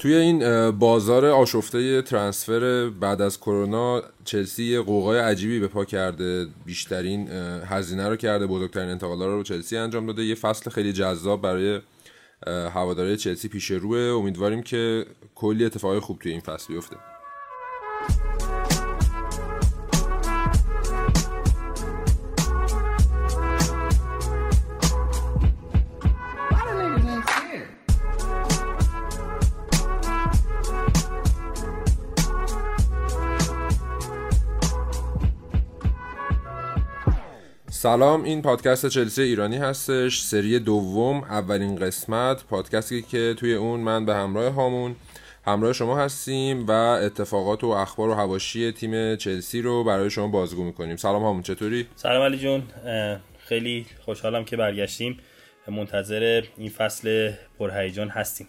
توی این بازار آشفته ترانسفر بعد از کرونا چلسی قوقای عجیبی به پا کرده. بیشترین هزینه رو کرده بزرگترین انتقالات رو چلسی انجام داده. یه فصل خیلی جذاب برای هواداره چلسی پیش روه. امیدواریم که کلی اتفاقای خوب توی این فصل بیفته. سلام این پادکست چلسی ایرانی هستش. سری دوم اولین قسمت پادکستی که توی اون من به همراه هامون همراه شما هستیم و اتفاقات و اخبار و هواشی تیم چلسی رو برای شما بازگو می‌کنیم. سلام هامون چطوری؟ سلام علی جون. خیلی خوشحالم که برگشتیم. منتظر این فصل پرهیجان هستیم.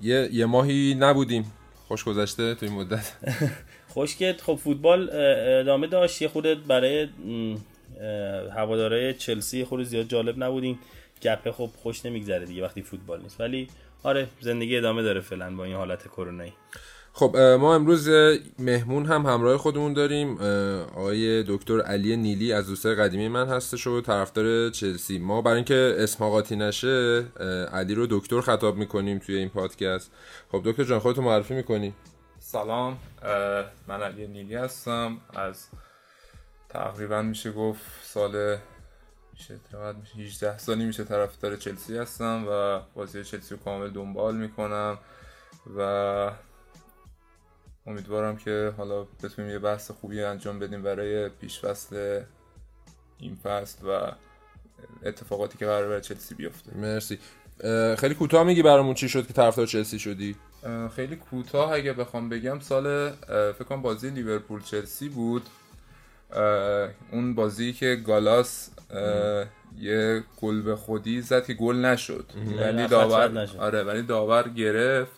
یه،, یه ماهی نبودیم. خوش گذشته توی مدت. که خب فوتبال ادامه داشت. یه خود برای هواداره چلسی خود زیاد جالب نبودین گپه خب خوش نمیگذره دیگه وقتی فوتبال نیست. ولی آره زندگی ادامه داره فعلا با این حالت کرونایی خب ما امروز مهمون هم همراه خودمون داریم. آقای دکتر علی نیلی از دوستای قدیمی من هستش و طرفدار چلسی. ما برای اینکه اسم نشه علی رو دکتر خطاب می‌کنیم توی این پادکست. خب دکتر جان خودتو معرفی می‌کنی؟ سلام. من علی نیلی هستم. از تقریبا میشه گفت سال میشه میشه؟ 18 سالی میشه طرفدار چلسی هستم و بازی چلسی رو کامل دنبال می‌کنم و امیدوارم که حالا بتونیم یه بحث خوبی انجام بدیم برای پیش فصل این فصل و اتفاقاتی که قرار برای چلسی بیفته. مرسی. خیلی کوتاه میگی برامون چی شد که طرفدار چلسی شدی؟ خیلی کوتاه اگه بخوام بگم سال فکر کنم بازی لیورپول چلسی بود. اون بازی که گالاس یه گل به خودی زد که گل نشد. ولی داور آره ولی داور گرفت.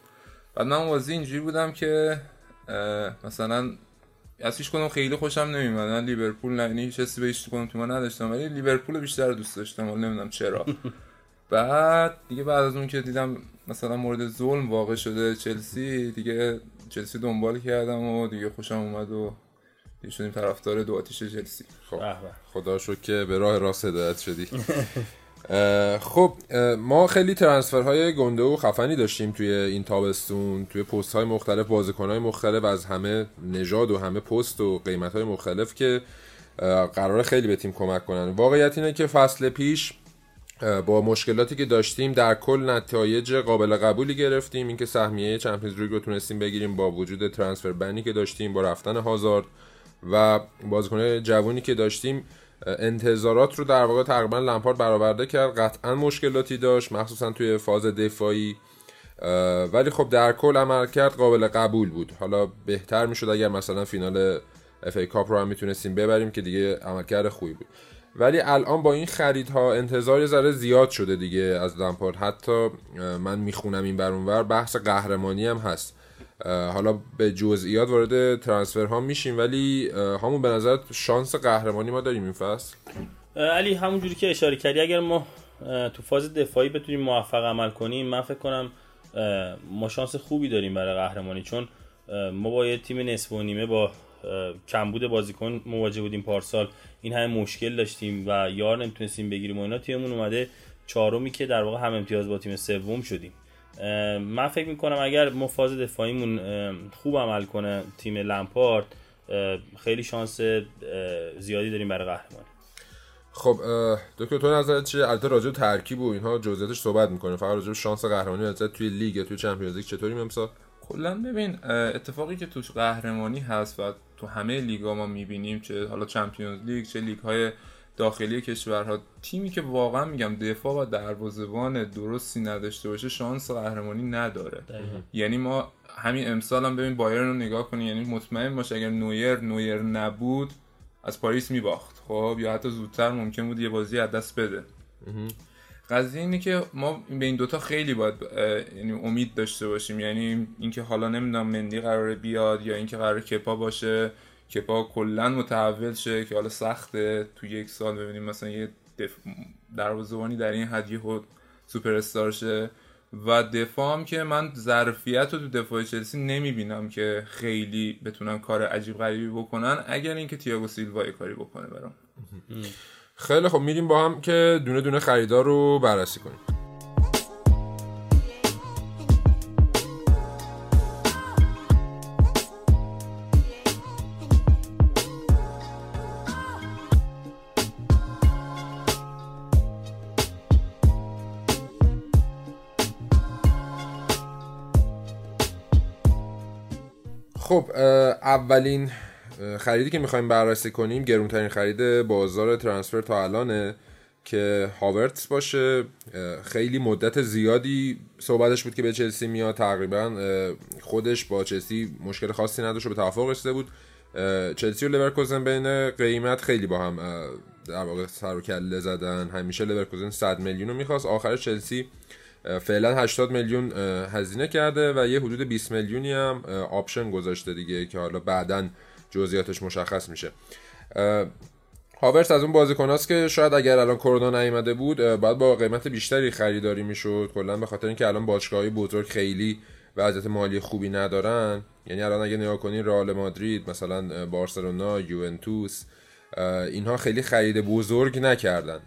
بعد من بازی اینجوری بودم که مثلا از هیچ کنم خیلی خوشم نمیاد من لیورپول نه یعنی هیچ حسی به هیچ کنم تو نداشتم ولی لیورپول بیشتر دوست داشتم ولی نمی‌دونم چرا. بعد دیگه بعد از اون که دیدم مثلا مورد ظلم واقع شده چلسی دیگه چلسی دنبال کردم و دیگه خوشم اومد و دیگه شدیم طرفدار دو آتیش چلسی. خب. خدا شو که به راه راست هدایت شدی. خب ما خیلی های گنده و خفنی داشتیم توی این تابستون توی پست های مختلف بازیکن های مختلف از همه نژاد و همه پست و قیمت های مختلف که قرار خیلی به تیم کمک کنن. واقعیت اینه که فصل پیش با مشکلاتی که داشتیم در کل نتایج قابل قبولی گرفتیم. اینکه سهمیه چمپیونز لیگ رو تونستیم بگیریم با وجود ترانسفر بنی که داشتیم با رفتن هازارد و بازیکن جوانی که داشتیم انتظارات رو در واقع تقریبا لمپارد برآورده کرد. قطعا مشکلاتی داشت مخصوصا توی فاز دفاعی. ولی خب در کل عمل کرد قابل قبول بود. حالا بهتر می‌شد اگر مثلا فینال اف ای کاپ رو هم می‌تونستیم ببریم که دیگه عملکرد خوبی بود. ولی الان با این خریدها انتظار ذره زیاد شده دیگه از لمپارد حتی من می‌خونم این برونور بحث قهرمانی هم هست. حالا به جزئیات وارد ترانسفر ها میشیم ولی همون به نظر شانس قهرمانی ما داریم این فصل؟ علی همونجوری که اشاره کردی اگر ما تو فاز دفاعی بتونیم موفق عمل کنیم من فکر کنم ما شانس خوبی داریم برای قهرمانی چون ما با یه تیم نصف و نیمه با کمبود بازیکن مواجه بودیم پارسال. این همه مشکل داشتیم و یار نمی‌تونستیم بگیریم و اینا. تیممون اومده چهارمی که در واقع هم امتیاز با تیم سوم شدیم. من فکر می‌کنم اگر ما فاز دفاعیمون خوب عمل کنه تیم لمپارد خیلی شانس زیادی داریم برای قهرمانی خب دکتر تو نظرت چیه؟ البته راجع ترکیب و اینها جزئیاتش صحبت می‌کنه فقط راجع شانس قهرمانی از توی لیگ توی چمپیونز لیگ چطوری امسال؟ کلا ببین اتفاقی که توش قهرمانی هست و تو همه لیگا ما می‌بینیم چه حالا Champions League چه لیگ های داخلی کشورها. تیمی که واقعا میگم دفاع و دروازه‌بان درستی نداشته باشه شانس قهرمانی نداره. یعنی ما همین امسال هم ببین بایرن رو نگاه کنی یعنی مطمئن باش اگر نویر نویر نبود از پاریس میباخت. خب یا حتی زودتر ممکن بود یه بازی از دست بده. قضیه اینه که ما به این دوتا خیلی باید یعنی امید داشته باشیم. یعنی اینکه حالا نمی‌دونم مندی قراره بیاد یا اینکه قرار کپا باشه. کپا کلا متحول شه که حالا سخته تو یک سال ببینیم مثلا یه دف... دروازه‌بانی در این حد یهو سوپر استار شه. و دفاع که من ظرفیت رو تو دفاع چلسی نمی‌بینم که خیلی بتونن کار عجیب غریبی بکنن اگر اینکه تییاگو سیلوا کاری بکنه برام. خیلی خب میریم با هم که دونه دونه خریدار رو بررسی کنیم. خب اولین خریدی که می‌خوایم بررسی کنیم گرونترین خرید بازار ترانسفر تا الانه که هاورتس باشه. خیلی مدت زیادی صحبتش بود که به چلسی میاد. تقریبا خودش با چلسی مشکل خاصی نداشت و به توافق رسیده بود. چلسی و لیورکوزن بین قیمت خیلی با هم در واقع سر و کله زدن. همیشه لیورکوزن 100 میلیون رو می‌خواست. آخر چلسی فعلا 80 میلیون هزینه کرده و یه حدود 20 میلیونی هم آپشن گذاشته دیگه که حالا بعدا جزئیاتش مشخص میشه. هاورس از اون بازیکناست که شاید اگر الان کرونا نیومده بود باید با قیمت بیشتری خریداری می‌شد. کلا به خاطر اینکه الان باشگاه‌های بزرگ خیلی وضعیت مالی خوبی ندارن. یعنی الان اگه نگاه کنین رئال مادرید مثلا بارسلونا یوونتوس اینها خیلی خرید بزرگ نکردن.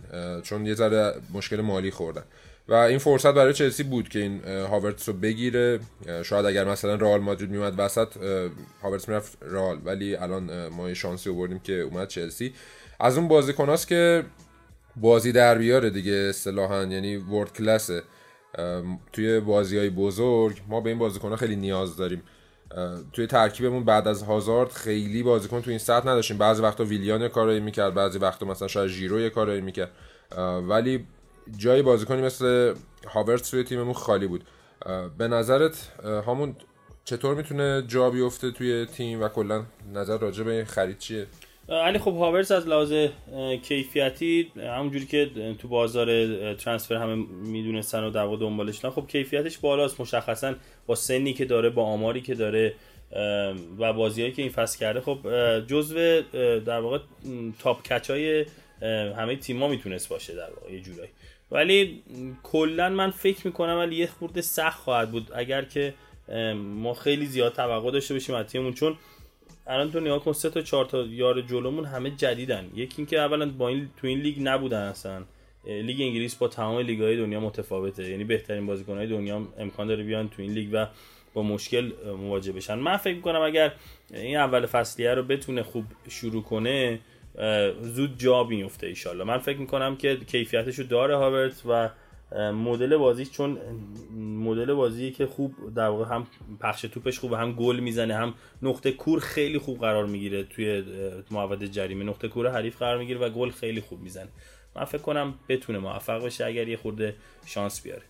چون یه ذره مشکل مالی خوردن. و این فرصت برای چلسی بود که این هاورتس رو بگیره. شاید اگر مثلا رئال مادرید میومد وسط هاورتس می‌رفت رئال. ولی الان ما شانسی آوردیم که اومد چلسی. از اون بازیکناست که بازی در بیاره دیگه اصطلاحا یعنی ورد کلاسه توی بازی های بزرگ ما به این بازیکن خیلی نیاز داریم. توی ترکیبمون بعد از هازارد خیلی بازیکن تو این سطح نداشتیم. بعضی وقتا ویلیان کارایی می‌کرد بعضی وقتا مثلا شاید ژیرو کارایی می‌کرد. ولی جای بازیکنی مثل هاورتس توی تیممون خالی بود. به نظرت همون چطور می‌تونه جا بیفته توی تیم و کلا نظر راجع به خرید چیه؟ علی خب هاورز از لحاظ کیفیتی همونجوری که تو بازار ترانسفر همه می‌دونستن و در واقع دنبالش خب کیفیتش بالاست. مشخصا با سنی که داره با آماری که داره و بازیهایی که این فصل کرده خب جزو در واقع top catch های همه تیما می‌تونست باشه در واقع یه جورایی. ولی کلا من فکر می‌کنم ولی یه خورده سخت خواهد بود. اگر که ما خیلی زیاد توقع داشته باشیم از تیممون چون الان تو نگاه کن سه تا چهار تا یار جلومون همه جدیدن. یکی اینکه اولا با این تو این لیگ نبودن اصلا. لیگ انگلیس با تمام لیگ‌های دنیا متفاوته. یعنی بهترین بازیکن‌های دنیا امکان داره بیان تو این لیگ و با مشکل مواجه بشن. من فکر می‌کنم اگر این اول فصلیه رو بتونه خوب شروع کنه زود جا بیفته ایشالله من فکر می‌کنم که کیفیتش رو داره هاورت و مدل بازی چون مدل بازی که خوب در واقع هم پخش توپش خوبه هم گل می‌زنه هم نقطه کور خیلی خوب قرار می‌گیره توی محوطه جریمه. نقطه کور حریف قرار می‌گیره و گل خیلی خوب می‌زنه. من فکر کنم بتونه موفق بشه اگر یه خورده شانس بیاره.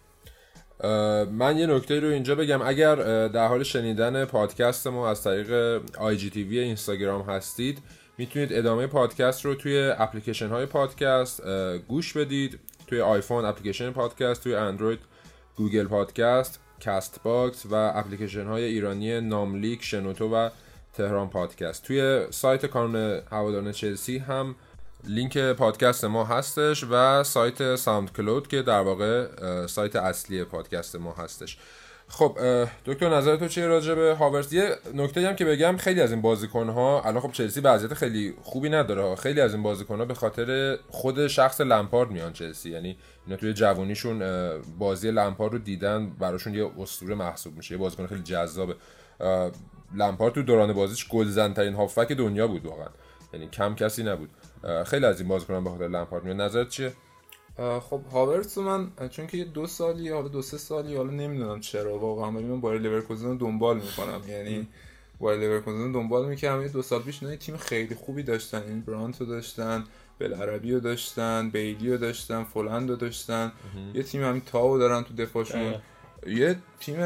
من یه نکته رو اینجا بگم. اگر در حال شنیدن پادکست ما از طریق IGTV اینستاگرام هستید می‌تونید ادامه پادکست رو توی اپلیکیشن های پادکست گوش بدید. توی آیفون اپلیکیشن پادکست توی اندروید Google Podcast Castbox و اپلیکیشن های ایرانی ناملیک شنوتو و تهران پادکست. توی سایت کانون هواداران چلسی هم لینک پادکست ما هستش و سایت SoundCloud که در واقع سایت اصلی پادکست ما هستش. خب دکتر نظر تو چیه راجع به هاورتس یه نکته هم که بگم خیلی از این بازیکن ها الان خب چلسی وضعیت خیلی خوبی نداره خیلی از این بازیکن ها به خاطر خود شخص لمپارد میان چلسی. یعنی اینا توی جوونیشون بازی لمپارد رو دیدن براشون یه اسطوره محسوب میشه. یه بازیکن خیلی جذابه. لمپارد تو دوران بازیش گلزن ترین هافک دنیا بود واقعا. یعنی کم کسی نبود. خیلی از این بازیکنان به خاطر لمپارد میان. نظرت چیه؟ خب هاورتس من چون که دو سالی حالا دو سه سالی حالا نمی‌دونم چرا واقعا ولی من بایر لورکوزن رو دنبال می‌کنم. یعنی بایر لورکوزن رو دنبال می‌کردم. یه دو سال پیش نه تیم خیلی خوبی داشتن. این برانت رو داشتن بلعربی رو داشتن بیلی رو داشتن فولند رو داشتن. یه تیم همین تا دارن تو دفاعشون. یه تیم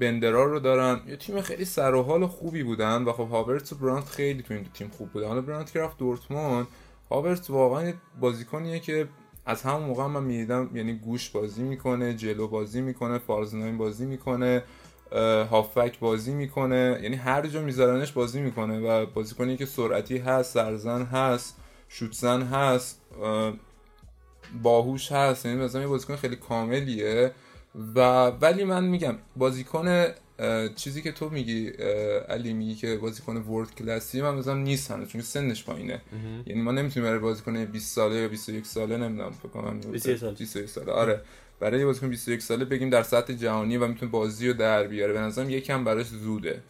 بندرا رو دارن. یه تیم خیلی سر و حال خوبی بودن و خب هاورتس و برانت خیلی تو این دو تیم خوب بودن. حالا برانت که رفت دورتموند هاورتس واقعا بازیکنیه که از همون موقع من می‌دیدم یعنی گوش بازی می‌کنه جلو بازی می‌کنه فارزناین بازی می‌کنه هافک بازی می‌کنه یعنی هر جا میذارنش بازی می‌کنه و بازیکنی که سرعتی هست سرزن هست شوتزن هست باهوش هست یعنی مثلا یه بازیکن خیلی کاملیه و ولی من میگم بازیکن چیزی که تو میگی علی میگی که بازیکن ورد کلاسی من مثلا نیست هنوز چون سنش پایینه. یعنی ما نمی‌تونیم برای بازیکن 20 ساله یا 21 ساله نمی‌دونم فکر کنم 21 سال 21 ساله. آره. برای بازیکن 21 ساله بگیم در سطح جهانی و می‌تونه بازی رو در بیاره. به نظرم یکم براش زوده.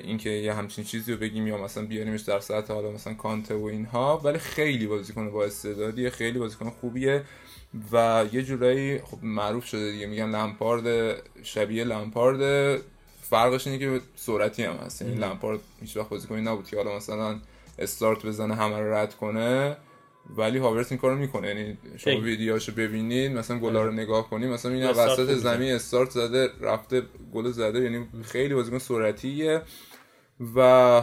اینکه یه همچین چیزی رو بگیم یا مثلا بیاریمش در سطح حالا مثلا کانته و اینها ولی خیلی بازیکن با استعدادیه خیلی بازیکن خوبیه. و یه جورایی خب معروف شده دیگه میگن لمپارد شبیه لمپارد. فرقش اینه که سرعتی هم هست. یعنی لمپارد هیچ وقت بازیکنی نبود که حالا مثلا استارت بزنه همه رو رد کنه ولی هاورت این کارو می‌کنه. یعنی شما ویدیوهاشو ببینید مثلا گلا رو نگاه کنید مثلا این وسط زمین استارت زده رفته گل زده. یعنی خیلی بازیکن سرعتیه و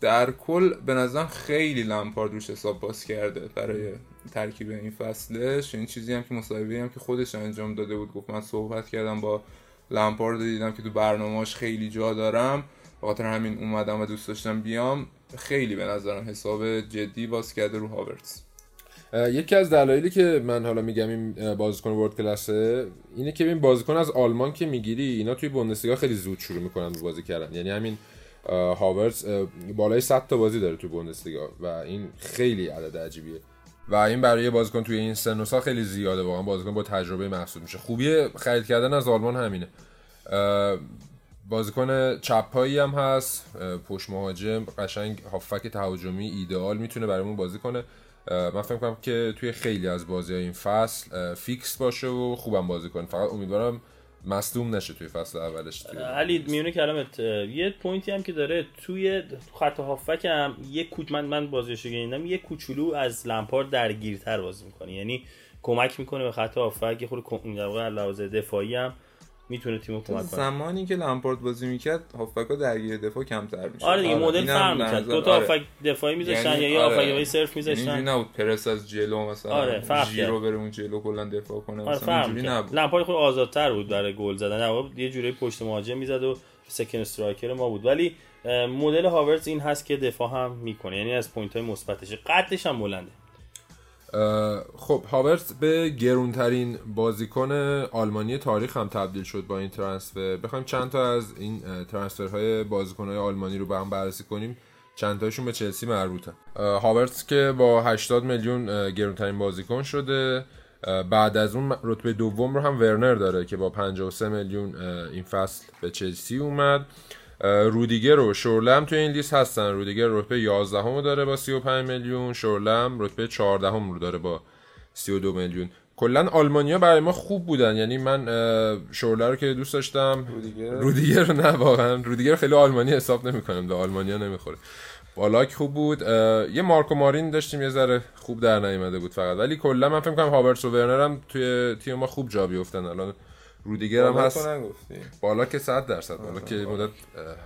در کل به نظرم خیلی لمپارد روش حساب باز کرده برای ترکیب این فصلش این چیزی هم که مصاحبه هم که خودش انجام داده بود گفت من صحبت کردم با لمپارد دیدم که تو برنامه‌اش خیلی جا دارم خاطر همین اومدم و دوست داشتم بیام. خیلی به نظرم حساب جدی باز کرده رو هاورتس یکی از دلایلی که من حالا میگم این بازیکن ورد کلاسه اینه که این بازیکن از آلمان که می‌گیری اینا توی بوندسلیگا خیلی زود شروع می‌کنن بازی کردن. یعنی همین هاورتس بالای 100 تا بازی داره تو بوندسلیگا و این خیلی عدد عجیبیه. و این برای بازیکن توی این سن خیلی زیاده واقعا بازیکن با تجربه محسوب میشه. خوبی خرید کردن از آلمان همینه. بازیکن چپایی هم هست پشت مهاجم قشنگ هافبک تهاجمی ایدئال می‌تونه برامون بازی کنه. من فکر کنم که توی خیلی از بازی های این فصل فیکس باشه و خوبم بازی کنه. فقط امیدوارم مصدوم نشه توی فصل اولش علی میونه کلامت یه point ی هم که داره توی خط هافبک هم یه کوچ من من بازیشو که دیدم یه کوچولو از لمپارد درگیرتر بازی می‌کنه. یعنی کمک می‌کنه به خط هافک یه خورده در واقع لحاظ دفاعی هم می‌تونه تیمو کمک کنه. زمانی که لامپارد بازی می‌کرد هافبکا درگیر دفاع کمتر میشه آره دیگه مدل فرق می‌کرد. دو تا آره. دفاعی میذاشتن یعنی یا یه آره. وای صرف میذاشتن. اینجوری نبود. پرس از جلو مثلا آره جیرو بره اون جلو کلا دفاع کنه آره مثلا. اینجوری نبود. لامپارد خود آزادتر بود برای گل زدن. یه جوری پشت مهاجم می‌زد و second striker ما بود. ولی مدل هاورتز این هست که دفاع هم می‌کنه. یعنی از point های مثبتش. قدش هم بلنده. خب هاورت به گرونترین بازیکن آلمانی تاریخ هم تبدیل شد با این ترانسفر. بخوایم چند تا از این ترانسفرهای بازیکنهای آلمانی رو به هم بررسی کنیم. چند تاشون به چلسی مربوطه هاورتس که با 80 میلیون گرونترین بازیکن شده. بعد از اون رتبه دوم رو هم ورنر داره که با 53 میلیون این فصل به چلسی اومد. رودیگر و شورلم تو این لیست هستن. رودیگر رتبه 11 همو داره با 35 میلیون. شورلم رتبه 14 هم رو داره با 32 میلیون. کلا آلمانیا برای ما خوب بودن. یعنی من شورله رو که دوست داشتم رودیگر؟ رودیگر نه واقعا. رودیگر خیلی آلمانی حساب نمی‌کنم. به آلمانیا نمی‌خوره. بالاک خوب بود. یه مارکو مارین داشتیم. یه ذره خوب در نیومده بود فقط. ولی کلا من فکر کنم هاورتس و ورنر هم توی تیم ما خوب جا بیفتن. الان رودیگر هم هست. بالا که 100 درصد بالا که مدت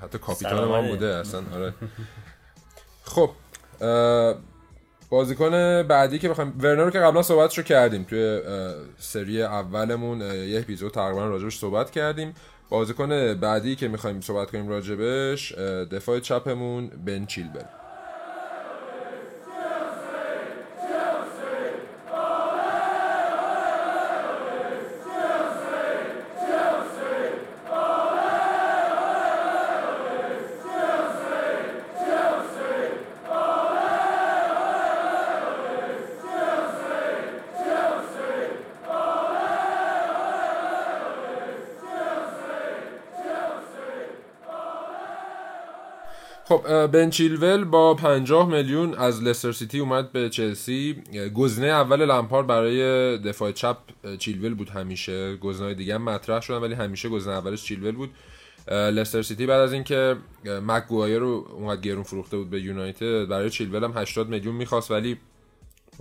حتی کاپیتان ما بوده اصلا آره. خب بازیکن بعدی که بخوایم ورنر رو که قبلا صحبتشو کردیم توی سری اولمون یه اپیزود تقریبا راجبش صحبت کردیم. بازیکن بعدی که می‌خوایم صحبت کنیم راجبش دفاع چپمون بن چیلبل. بن چیلول با 50 میلیون از لستر سیتی اومد به چلسی. گزینه اول لمپارد برای دفاع چپ چیلول بود همیشه. گزینه‌های دیگه هم مطرح شدن ولی همیشه گزینه اولش چیلول بود. لستر سیتی بعد از اینکه مگوایر رو اومد گرون فروخته بود به یونایتد برای چیلول هم 80 میلیون می‌خواست ولی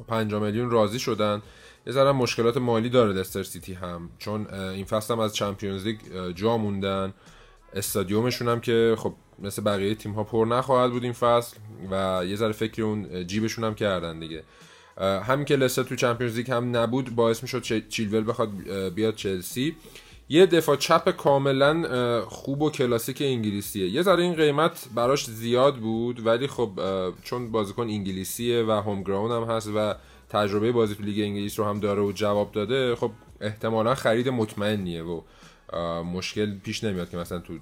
50 میلیون راضی شدن. یه ذره مشکلات مالی داره لستر سیتی هم چون این فصل هم از Champions League جا موندن. استادیومشون هم که خب مثل بقیه تیم ها پر نخواهد بود این فصل و یه ذره فکر اون جیبشون هم کردن دیگه. همین که لستر تو چمپیونز لیگ هم نبود باعث می‌شد چیلول بخواد بیاد چلسی. یه دفاع چپ کاملا خوب و کلاسیک انگلیسیه. یه ذره این قیمت براش زیاد بود ولی خب چون بازیکن انگلیسیه و هوم گراوند هم هست و تجربه بازی تو لیگ انگلیس رو هم داره و جواب داده خب احتمالا خرید مطمئنیه و مشکل پیش نمیاد که مثلا تو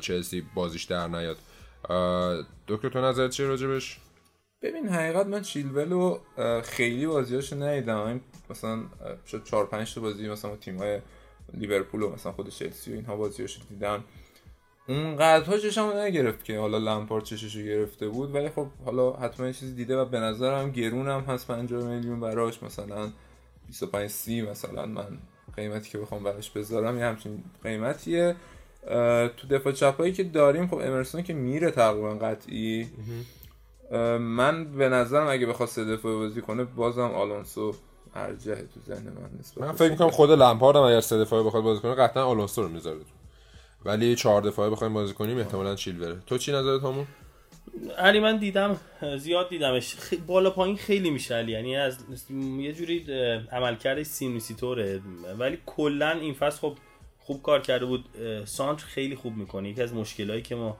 چلسی بازیش در نیاد. دکتر تو نظرت چیه راجبش؟ ببین حقیقت من چیلول رو خیلی بازیاشو ندیدم. مثلا شد 4 5 تا بازی مثلا تیم های لیورپول و مثلا خود چلسی و اینها بازیاشو دیدم. اون قدرها چشمو نگرفت که حالا لمپارد چششو گرفته بود. ولی خب حالا حتما چیزی دیده و به نظرم گرون هم هست. 50 میلیون براش مثلا 25 30 مثلا من قیمتی که بخوام براش بذارم یه همچین قیمتیه. تو دفاع چپایی که داریم خب امرسون که میره تقریبا قطعی. من به نظرم اگه بخواد سه دفاع بازی کنه بازم آلونسو ارجه تو ذهن من نسبت من فکر می‌کنم خود. لمپارد هم اگر سه دفاعه بخواد بازی کنه قطعا آلونسو رو می‌ذاره ولی چهار دفاعه بخوایم بازی کنیم احتمالاً چیلوره تو چی نظرت همون علی من دیدم زیاد دیدمش. بالا پایین خیلی میشه علی. یعنی از یه جوری عملکرد سینوسی طوره ولی کلا این فصل خب خوب کار کرده بود. سانتر خیلی خوب می‌کنه. یکی از مشکلایی که ما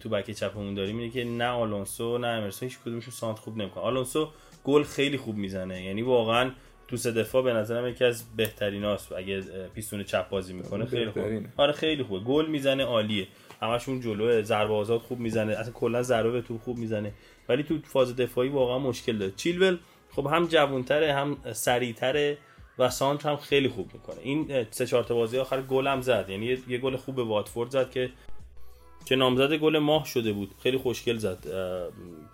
تو بک چپمون داریم اینه که نه آلونسو نه امرسون هیچ کدومشون سانتر خوب نمی‌کنه آلونسو گل خیلی خوب می‌زنه. یعنی واقعا تو سه دفاع به نظرم یکی از بهتریناست. اگه پیستون چپ بازی می‌کنه خیلی خوب. آره خیلی خوبه گل می‌زنه عالیه. همشون جلو ضربه آزاد خوب می‌زنه. اصلا کلا ضربه تو خوب می‌زنه. ولی تو فاز دفاعی واقعا مشکل داره. چیلول خب هم جوونتره هم سریعتره. و سانت هم خیلی خوب می‌کنه. این سه چهار تا بازی آخر گل هم زد. یعنی یه گل خوب به واتفورد زد که که نامزد گل ماه شده بود. خیلی خوشگل زد.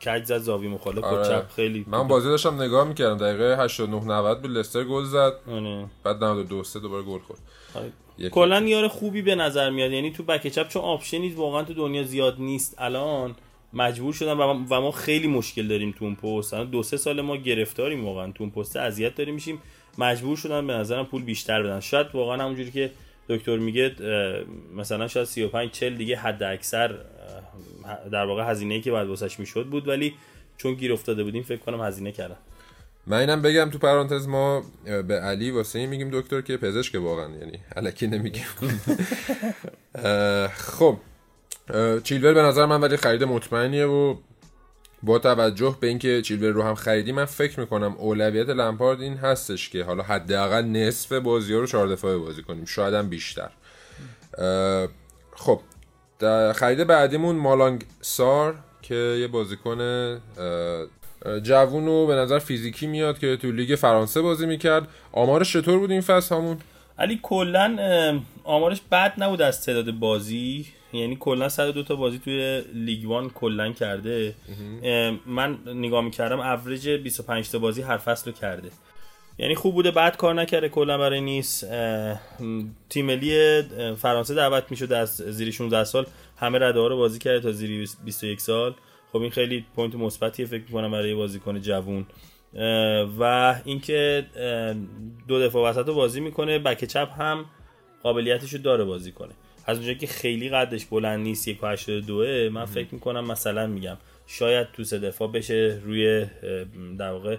کج زد زاوی مخالف آره. چپ. خیلی من بازی داشتم نگاه می‌کردم. دقیقه 89 90 بود. لستر گل زد. آره. بعد 92 3 دوباره گل خورد. آره. کلا یار خوبی به نظر میاد. یعنی تو بک چپ چون آپشنی واقعا تو دنیا زیاد نیست. الان مجبور شدم و ما خیلی مشکل داریم تو اون پست. دو سه سال ما گرفتاریم واقعا. تو اون پست اذیت داریم میشیم. مجبور شدن به نظرم پول بیشتر بدن. شاید واقعا همونجوری که دکتر میگه مثلا شاید 35 40 دیگه حد اکثر در واقع هزینه‌ای که باید واسش می‌شد بود ولی چون گیر افتاده بودیم فکر کنم هزینه کردن. من اینم بگم تو پرانتز ما به علی واسه این میگیم دکتر که پزشک واقعا یعنی الکی نمیگیم. خب چیلور به نظر من ولی خرید مطمئنیه و با توجه به اینکه چیلور رو هم خریدی من فکر می‌کنم اولویت لمپارد این هستش که حالا حداقل نصف بازی ها رو چهار دفاعه بازی کنیم. شاید هم بیشتر. خب خرید بعدیمون مالانگ سار که یه بازیکن جوون و به نظر فیزیکی میاد که تو لیگ فرانسه بازی می‌کرد. آمارش چطور بود این فصل همون؟ علی کلا آمارش بد نبود از تعداد بازی. یعنی کلا 102 تا بازی توی لیگ وان کلا کرده. من نگاه می‌کردم اوریج 25 تا بازی هر فصل رو کرده. یعنی خوب بوده بعد کار نکرده کلا برای نیست تیم ملی فرانسه دعوت می‌شد از زیر 16 سال همه رده ها رو بازی کرده تا زیر 21 سال. خب این خیلی point مثبتیه فکر می‌کنم برای بازیکن جوون. و اینکه دو دفاع وسط رو بازی می‌کنه بک چپ هم قابلیتش رو داره بازی کنه. از اونجایی که خیلی قدش بلند نیست یک دوه من فکر می‌کنم مثلا میگم شاید تو سه دفاع بشه روی در واقع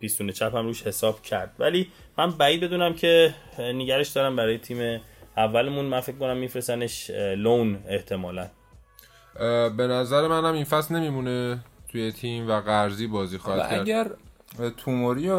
پیستون چپ هم روش حساب کرد. ولی من بعید بدونم که نگرش دارم برای تیم اولمون. من فکر کنم میفرستنش لون احتمالا. به نظر منم این فصل نمیمونه توی تیم و قرضی بازی خواهد کرد. اگر توموری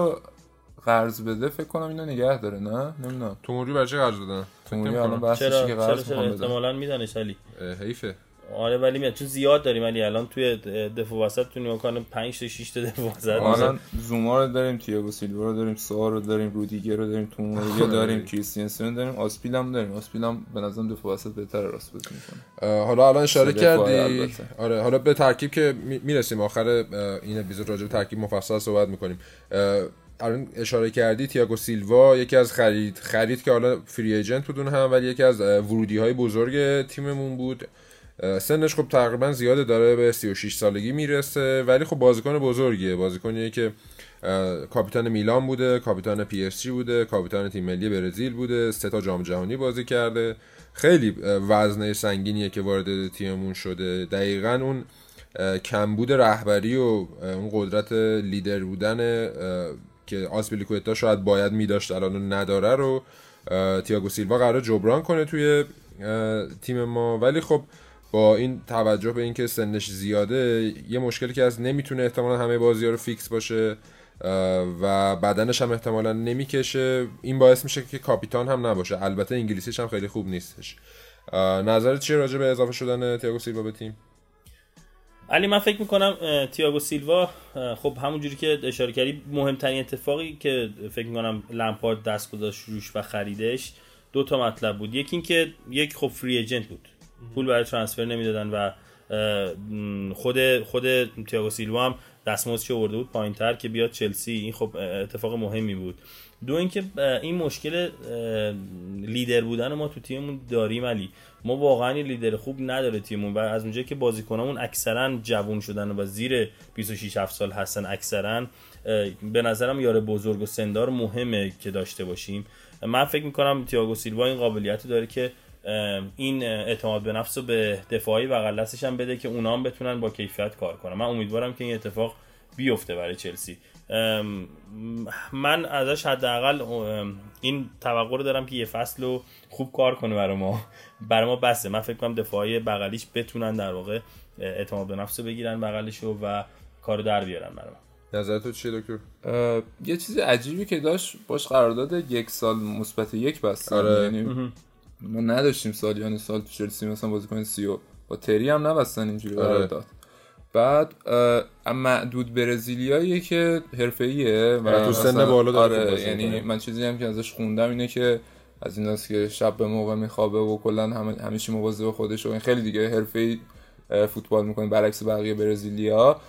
قرض بده فکر کنم اینو نگه داره نه؟ نمی‌دونم. توموری برای چه قرض دادن توموری الان بحثش که قرض می‌خوام احتمالاً میدنش علی. حیفه. آره ولی میاد. چون زیاد داریم ولی الان توی دفاع وسط تو نیوکان 5 تا 6 تا دفاع وسط الان زوما رو داریم تییاگو سیلوا رو داریم سوار رو داریم رودیگر رو داریم توموری رو داریم کریستیانسن داریم آسپیل هم داریم. آسپیل هم به نظرم دفاع وسط بهتر راست بازی می‌کنه. حالا الان اشاره کردی. آره حالا به ترکیب که می‌رسیم. آخر این اپیزود راجع به ترکیب مفصل صحبت می‌کنیم. الان اشاره کردی تییاگو سیلوا یکی از خرید خرید که حالا فری ایجنت بود هم ولی یکی از ورودی های بزرگ تیممون بود. سنش خب تقریبا زیاده داره به 36 سالگی می‌رسه ولی خب بازیکن بزرگیه. بازیکنیه که کاپیتان میلان بوده کاپیتان پی اس جی بوده کاپیتان تیم ملی برزیل بوده سه تا جام جهانی بازی کرده. خیلی وزنه سنگینیه که وارد تیممون شده. دقیقا اون کمبود رهبری و اون قدرت لیدر بودن که آسپلیکوتا شاید باید میداشت الان نداره رو تییاگو سیلوا قراره جبران کنه توی تیم ما. ولی خب با این توجه به اینکه سنش زیاده یه مشکلی که از نمی‌تونه احتمالا همه بازی ها رو فیکس باشه و بدنش هم احتمالا نمی‌کشه. این باعث میشه که کاپیتان هم نباشه. البته انگلیسیش هم خیلی خوب نیستش. نظرت چیه راجع به اضافه شدن تییاگو سیلوا به تیم؟ علی من فکر می‌کنم تییاگو سیلوا خب همونجوری که اشاره کردی مهمترین اتفاقی که فکر می‌کنم لمپارد دست گذاشت روش و خریدش دو تا مطلب بود. یکی اینکه یک خب فری ایجنت بود. پول برای ترانسفر نمی‌دادن و خود خود تییاگو سیلوا هم دستمزدش آورده بود؟ پایینتر که بیاد چلسی. این خب اتفاق مهمی بود. دو اینکه این مشکل لیدر بودن ما تو تیممون داریم علی. ما واقعا لیدر خوب نداره تیممون و از اونجایی که بازیکنامون اکثرا جوون شدن و زیر 26 7 سال هستن اکثرا به نظرم یار بزرگ و سندار مهمه که داشته باشیم. من فکر می‌کنم تییاگو سیلوا این قابلیت داره که این اعتماد به نفس رو به دفاعی و دستش هم بده که اونا هم بتونن با کیفیت کار کنن. من امیدوارم که این اتفاق بیفته برای چلسی. من ازش حداقل این توقع رو دارم که یه فصل رو خوب کار کنه برای ما. برای ما بسه من فکر کنم دفاعی بغلیش بتونن در واقع اعتماد به نفس رو بگیرن بغلش رو و کار در بیارن برای ما. نظر تو چیه دکتر؟ یه چیز عجیبی که داشت باش قرارداد یک سال مثبت یک بستن. آره. یعنی ما نداشتیم سالیان سال تو چلسی مثلا بازیکن سیو با تری هم نبستن اینجوری آره. داد. بعد معدود برزیلیاییه که حرفه‌ایه و تو سن بالا داره آره یعنی من چیزی هم که ازش خوندم اینه که از ایناست که شب به موقع میخوابه و کلا هم همیشه مواظب خودش و این خیلی دیگه حرفه‌ای فوتبال می‌کنه برعکس بقیه برزیلیا.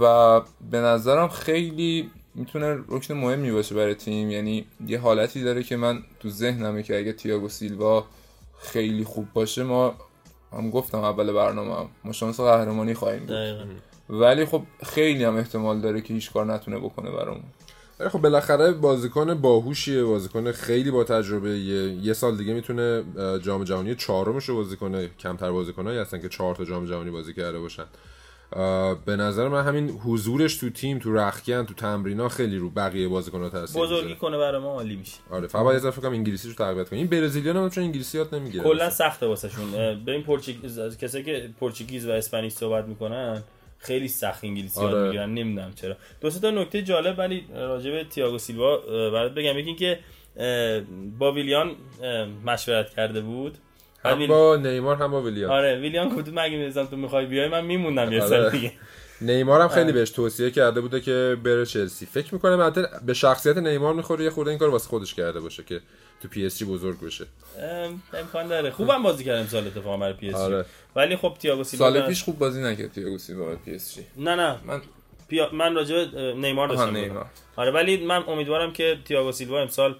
و به نظرم خیلی می‌تونه رکن مهمی باشه برای تیم. یعنی یه حالتی داره که من تو ذهنمه که اگه تییاگو سیلوا خیلی خوب باشه ما هم گفتم اول برنامه هم ما شانس قهرمانی خواهیم بود. ولی خب خیلی هم احتمال داره که هیچ کار نتونه بکنه برامون. ولی خب بالاخره بازیکن باهوشیه بازیکن خیلی با تجربه یه, یه سال دیگه می‌تونه جام جهانی چهارمش رو بازی کنه. کمتر بازیکنایی هستن که چهار تا جام جهانی بازی کرده باشن. به نظر من همین حضورش تو تیم تو رخکن تو تمرینا خیلی رو بقیه بازیکن‌ها تاثیر بزرگی کنه برای ما عالی میشه. آره فقط اضافه کنم انگلیسی رو تقویت کنیم این برزیلیان چون انگلیسی یاد نمی‌گیره. کلا سخته واسهشون. ببین پرتغالیز کسایی که پرتغالیز و اسپانیش صحبت می‌کنن خیلی سخت انگلیسی آره. یاد می‌گیرن. نمی‌دونم چرا. دو تا نکته جالب ولی راجع به تییاگو سیلوا برات بگم. یکی اینکه با ویلیان مشورت کرده بود. هم با نیمار هم با ویلیان آره ویلیان گفت مگه می‌ذارم تو می‌خوای بیای من میموندم یه آره. سال دیگه. نیمار هم خیلی بهش توصیه کرده بوده که بره چلسی. فکر می‌کنم البته به شخصیت نیمار می‌خوره یه خورده این کار واسه خودش کرده باشه که تو پی اس جی بزرگ بشه. امکان داره. خوبم بازی کرد امسال اتفاقا برای پی اس جی. آره. ولی خب تییاگو سیلوا سال پیش خوب بازی نکرد تییاگو سیلوا برای پی اس جی. نه نه. من پیا... من راجع به نیمار داشتم. نیمار. آره ولی من امیدوارم که تییاگو سیلوا امسال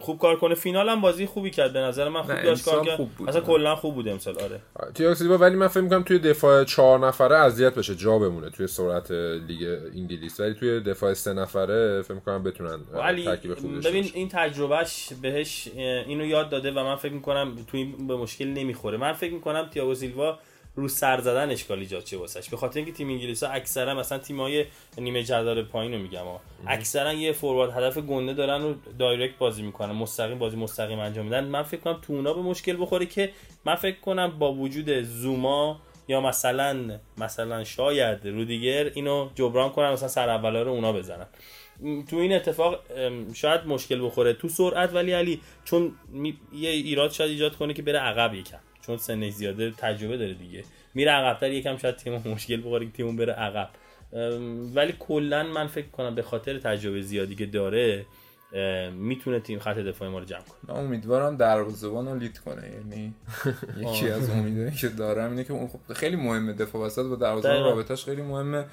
خوب کار کنه. فینال هم بازی خوبی کرد به نظر من خوب داشت کار کرد. خوب بود. اصلا کلا خوب بود امسال آره. تییاگو سیلوا ولی من فکر می‌کنم توی دفاع چهار نفره اذیت بشه جا بمونه توی سرعت لیگ انگلیس. ولی توی دفاع سه نفره فکر می‌کنم بتونن ولی ترکیب داشته ببین. این تجربهش بهش اینو یاد داده و من فکر می‌کنم تو این به مشکل نمی‌خوره. من فکر می‌کنم تییاگو سیلوا رو سر زدن اشکال ایجاد چه واسش؟ به خاطر اینکه تیم انگلیس ها اکثرا مثلا تیمای نیمه جدول پایین رو میگم ها اکثرا یه فوروارد هدف گنده دارن و دایرکت بازی می‌کنن مستقیم بازی مستقیم انجام میدن. من فکر کنم تو اونا به مشکل بخوره که من فکر کنم با وجود زوما یا مثلا مثلا شاید رودیگر اینو جبران کنن مثلا سر اولا رو اونا بزنن. تو این اتفاق شاید مشکل بخوره تو سرعت ولی علی چون. یه ایراد شاید ایجاد کنه که بره عقب یکم. چون سنش زیاده تجربه داره دیگه. میره عقبتر یکم شاید تیم مشکل بخوره که تیمون بره عقب. ولی کلا من فکر کنم به خاطر تجربه زیادی که داره می‌تونه تیم خط دفاعی ما رو جمع کنه. امیدوارم دروازه‌بان رو لید کنه. یعنی یکی از امیدایی که دارم اینه که اون خب خیلی مهمه دفاع وسط با دروازه‌بان. رابطش خیلی مهمه.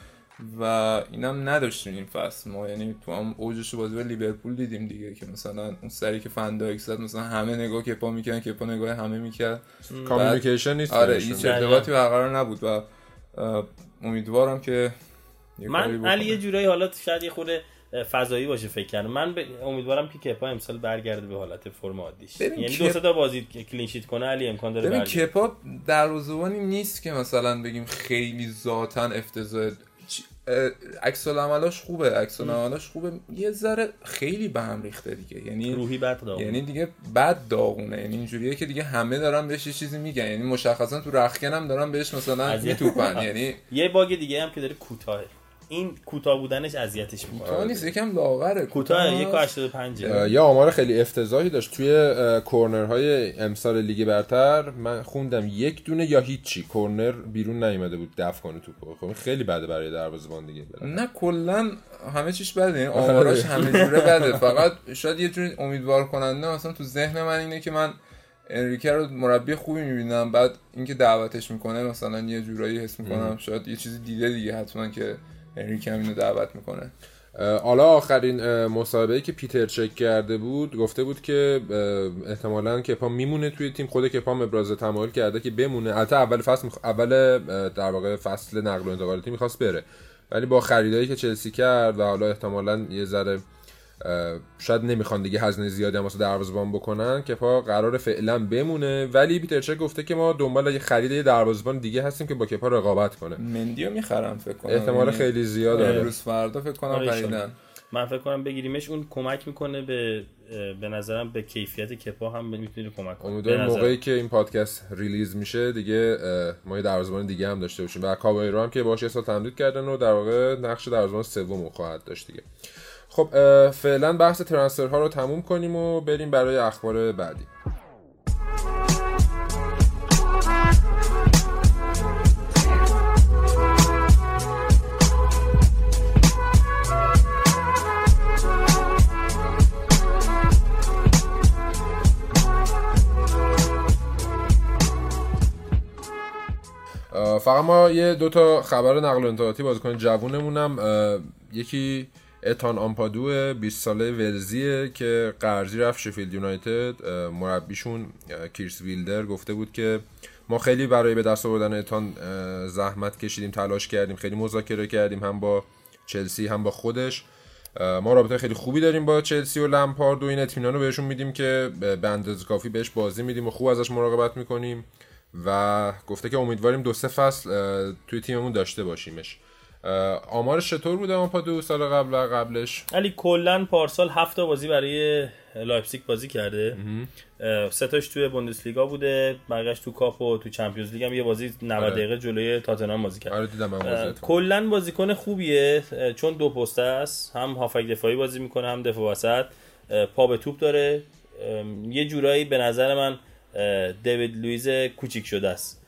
و اینم نداشتیم این فصل. ما یعنی تو هم اوجش بازی با لیورپول دیدیم دیگه که مثلا اون سری که فندایک زد مثلا همه نگاه کپا می‌کردن کپا نگاه همه می‌کرد. کامیونیکیشن نیست آره. هیچ ارتباطی برقرار نبود و امیدوارم که من. علی یه جورایی حالا شاید یه خورده فضایی باشه فکر کردم. من به امیدوارم که کپا امسال برگرده به حالت فرم عادیش. یعنی کپ- دو سه تا بازی که کلین شیت کنه علی امکان داره ببین کپا دروازه‌بانی نیست که مثلا بگیم خیلی ذاتا افتضاح عکس العملاش خوبه. عکس العملاش خوبه. یه ذره خیلی به هم ریخته دیگه. یعنی روحی بد داغونه. یعنی دیگه بد داغونه. یعنی اینجوریه که دیگه همه دارن بهش یه چیزی میگن. یعنی مشخصا تو رخکن هم دارن بهش مثلا میتوپن. یعنی یه باگ دیگه هم که داره کوتاهه. این کوتاه بودنش اذیتش می‌کنه کوتاه نیست یکم لاغره. کوتاه یک و 85 یه آمار خیلی افتضاحی داشت. توی اه، کورنرهای امسال لیگ برتر من خوندم یک دونه یا هیچی. کورنر بیرون نیومده بود دفع کنه توپو. خب این خیلی بده برای دروازه‌بان دیگه. نه کلا همه چیش بده. این آماراش همه جوره بده. فقط شاید یه جوری امیدوار کننده مثلا تو ذهن من اینه که من انریکه رو مربی خوبی می‌بینم. بعد اینکه دعوتش می‌کنه مثلا یه جورایی حس می‌کنم شاید یه چیزی دیده دیگه حتما که انریکه هم اینو دعوت می‌کنه. حالا آخرین اه، مسابقه که پیتر چک کرده بود گفته بود که احتمالاً کپا میمونه توی تیم. خود کپا ابراز تمایل کرده که بمونه. البته اول فصل میخ... اول در واقع فصل نقل و انتقالاتی می‌خواست بره. ولی با خریدایی که چلسی کرد و حالا احتمالاً یه ذره شاید نمی‌خوان دیگه هزینه زیادی هم واسه دروازه‌بان بکنن کپا قرار فعلا بمونه. ولی پیتر چک گفته که ما دنبال یه خرید یه دروازه‌بان دیگه هستیم که با کپا رقابت کنه. مندیو می‌خرم فکر کنم. احتمال یعنی خیلی زیاد داره امروز فردا فکر کنم آره، خریدن. من فکر کنم بگیریمش اون کمک می‌کنه به به نظرم به کیفیت کپا هم می‌تونه کمک کنه. به امیدوارم نظرم. موقعی که این پادکست ریلیز میشه دیگه ما یه دروازه‌بان دیگه هم داشته باشیم. و کابایرو هم که باهاش یه سال تمدید کردن و در واقع نقش دروازه‌بان سوم خواهد داشت دیگه. خب فعلا بحث ترانسفر ها رو تموم کنیم و بریم برای اخبار بعدی. فقط ما یه دو تا خبر نقل و انتقالاتی بازیکن جوونمونم یکی اتان آمپادو 20 ساله ولزیه که قرضی رفت شفیلد یونایتد. مربیشون کیرس ویلدر گفته بود که ما خیلی برای به دست آوردن اتان زحمت کشیدیم تلاش کردیم خیلی مذاکره کردیم هم با چلسی هم با خودش. ما رابطه خیلی خوبی داریم با چلسی و لمپارد و این اطمینان رو بهشون میدیم که به اندازه کافی بهش بازی میدیم و خوب ازش مراقبت می‌کنیم و گفته که امیدواریم دو سه فصل توی تیممون داشته باشیمش. آمارش چطور بوده آمپادو سال قبل و قبلش؟ علی کلا پارسال هفت بازی برای لایپزیگ بازی کرده. اه، سه تاش توی بوندسلیگا بوده بقیه‌اش تو کاپ و تو Champions League هم یه بازی 90 آره. دقیقه جلوی تاتنهام بازی کرد. آره دیدم من کلا بازیکن خوبیه چون دو پسته است هم هافبک دفاعی بازی می‌کنه هم دفاع وسط. پا به توپ داره. یه جورایی به نظر من دیوید لویز کوچیک شده است.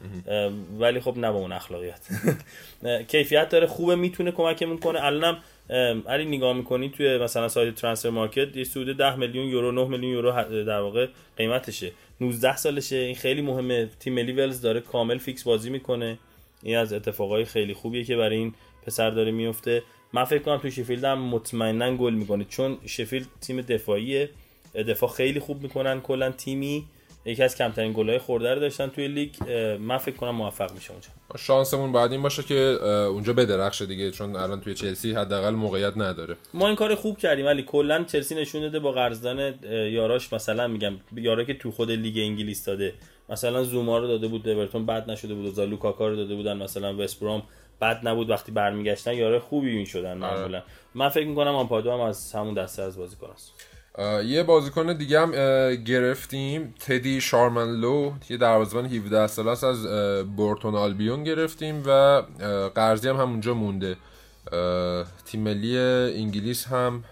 ولی خب نه با اون اخلاقیات. کیفیت داره خوبه می‌تونه کمکمون کنه. الانم علی نگاه می‌کنی توی مثلا سایت Transfermarkt یه سود 10 میلیون یورو 9 میلیون یورو در واقع قیمتشه. 19 سالشه. این خیلی مهمه. تیم ملی ولز داره کامل فیکس بازی می‌کنه. این از اتفاقای خیلی خوبیه که برای این پسر داره میفته من فکر کنم تو شفیلد هم مطمئنا گل می‌کنه چون شفیلد تیم دفاعیه. دفاع خیلی خوب می‌کنن. کلا تیمی یکی از کمترین گلهای خورده رو داشتن توی لیگ. من فکر کنم موفق میشه اونجا. شانسمون بعد این باشه که اونجا بدرخشه دیگه چون الان توی چلسی حداقل موقعیت نداره. ما این کار خوب کردیم ولی کلا چلسی نشون داده با قرضدان یاراش مثلا میگم یارا که تو خود لیگ انگلیس داده. مثلا زوما رو داده بود اورتون بد نشده بود و لوکاکا رو داده بودن مثلا وست بروم بد نبود وقتی برمیگشتن. یارا خوبی می‌شدن معمولا. من فکر می‌کنم آمپادو هم از همون دسته از بازیکن است اه، یه بازیکن دیگه هم گرفتیم. تدی شارمنلو یه دروازه‌بان 17 ساله است از بورتون آلبیون گرفتیم و قرضی هم همونجا مونده. تیم ملی انگلیس هم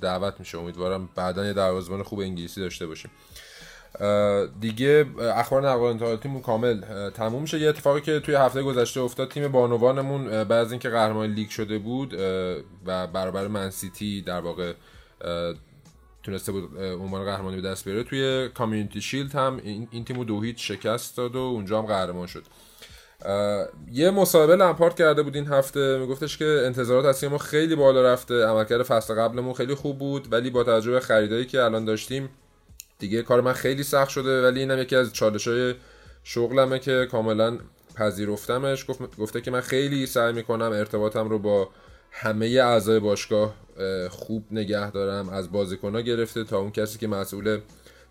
دعوت میشه. امیدوارم بعدا یه دروازه‌بان خوب انگلیسی داشته باشیم. دیگه اخبار نقل انتقالاتیمون کامل. تموم میشه یه اتفاقی که توی هفته گذشته افتاد تیم بانوانمون بعد از اینکه قهرمان لیگ شده بود و برابر منسیتی در واقع تونسته بود عنوان قهرمانی به دست بیاره. توی کامیونیتی شیلد هم این, این تیم دو هیچ شکست داد و اونجا هم قهرمان شد. یه مسابقه لمپارت کرده بود این هفته. میگفتش که انتظارات از ما خیلی بالا رفته. عملکرد فصل قبلمون خیلی خوب بود ولی با توجه به خریدایی که الان داشتیم دیگه کار من خیلی سخت شده. ولی اینم یکی از چالش های شغلمه که کاملا پذیرفتمش. گفت گفته که من خیلی سعی می‌کنم ارتباطم رو با همه اعضای باشگاه اه، خوب نگه دارم. از بازیکنها گرفته تا اون کسی که مسئول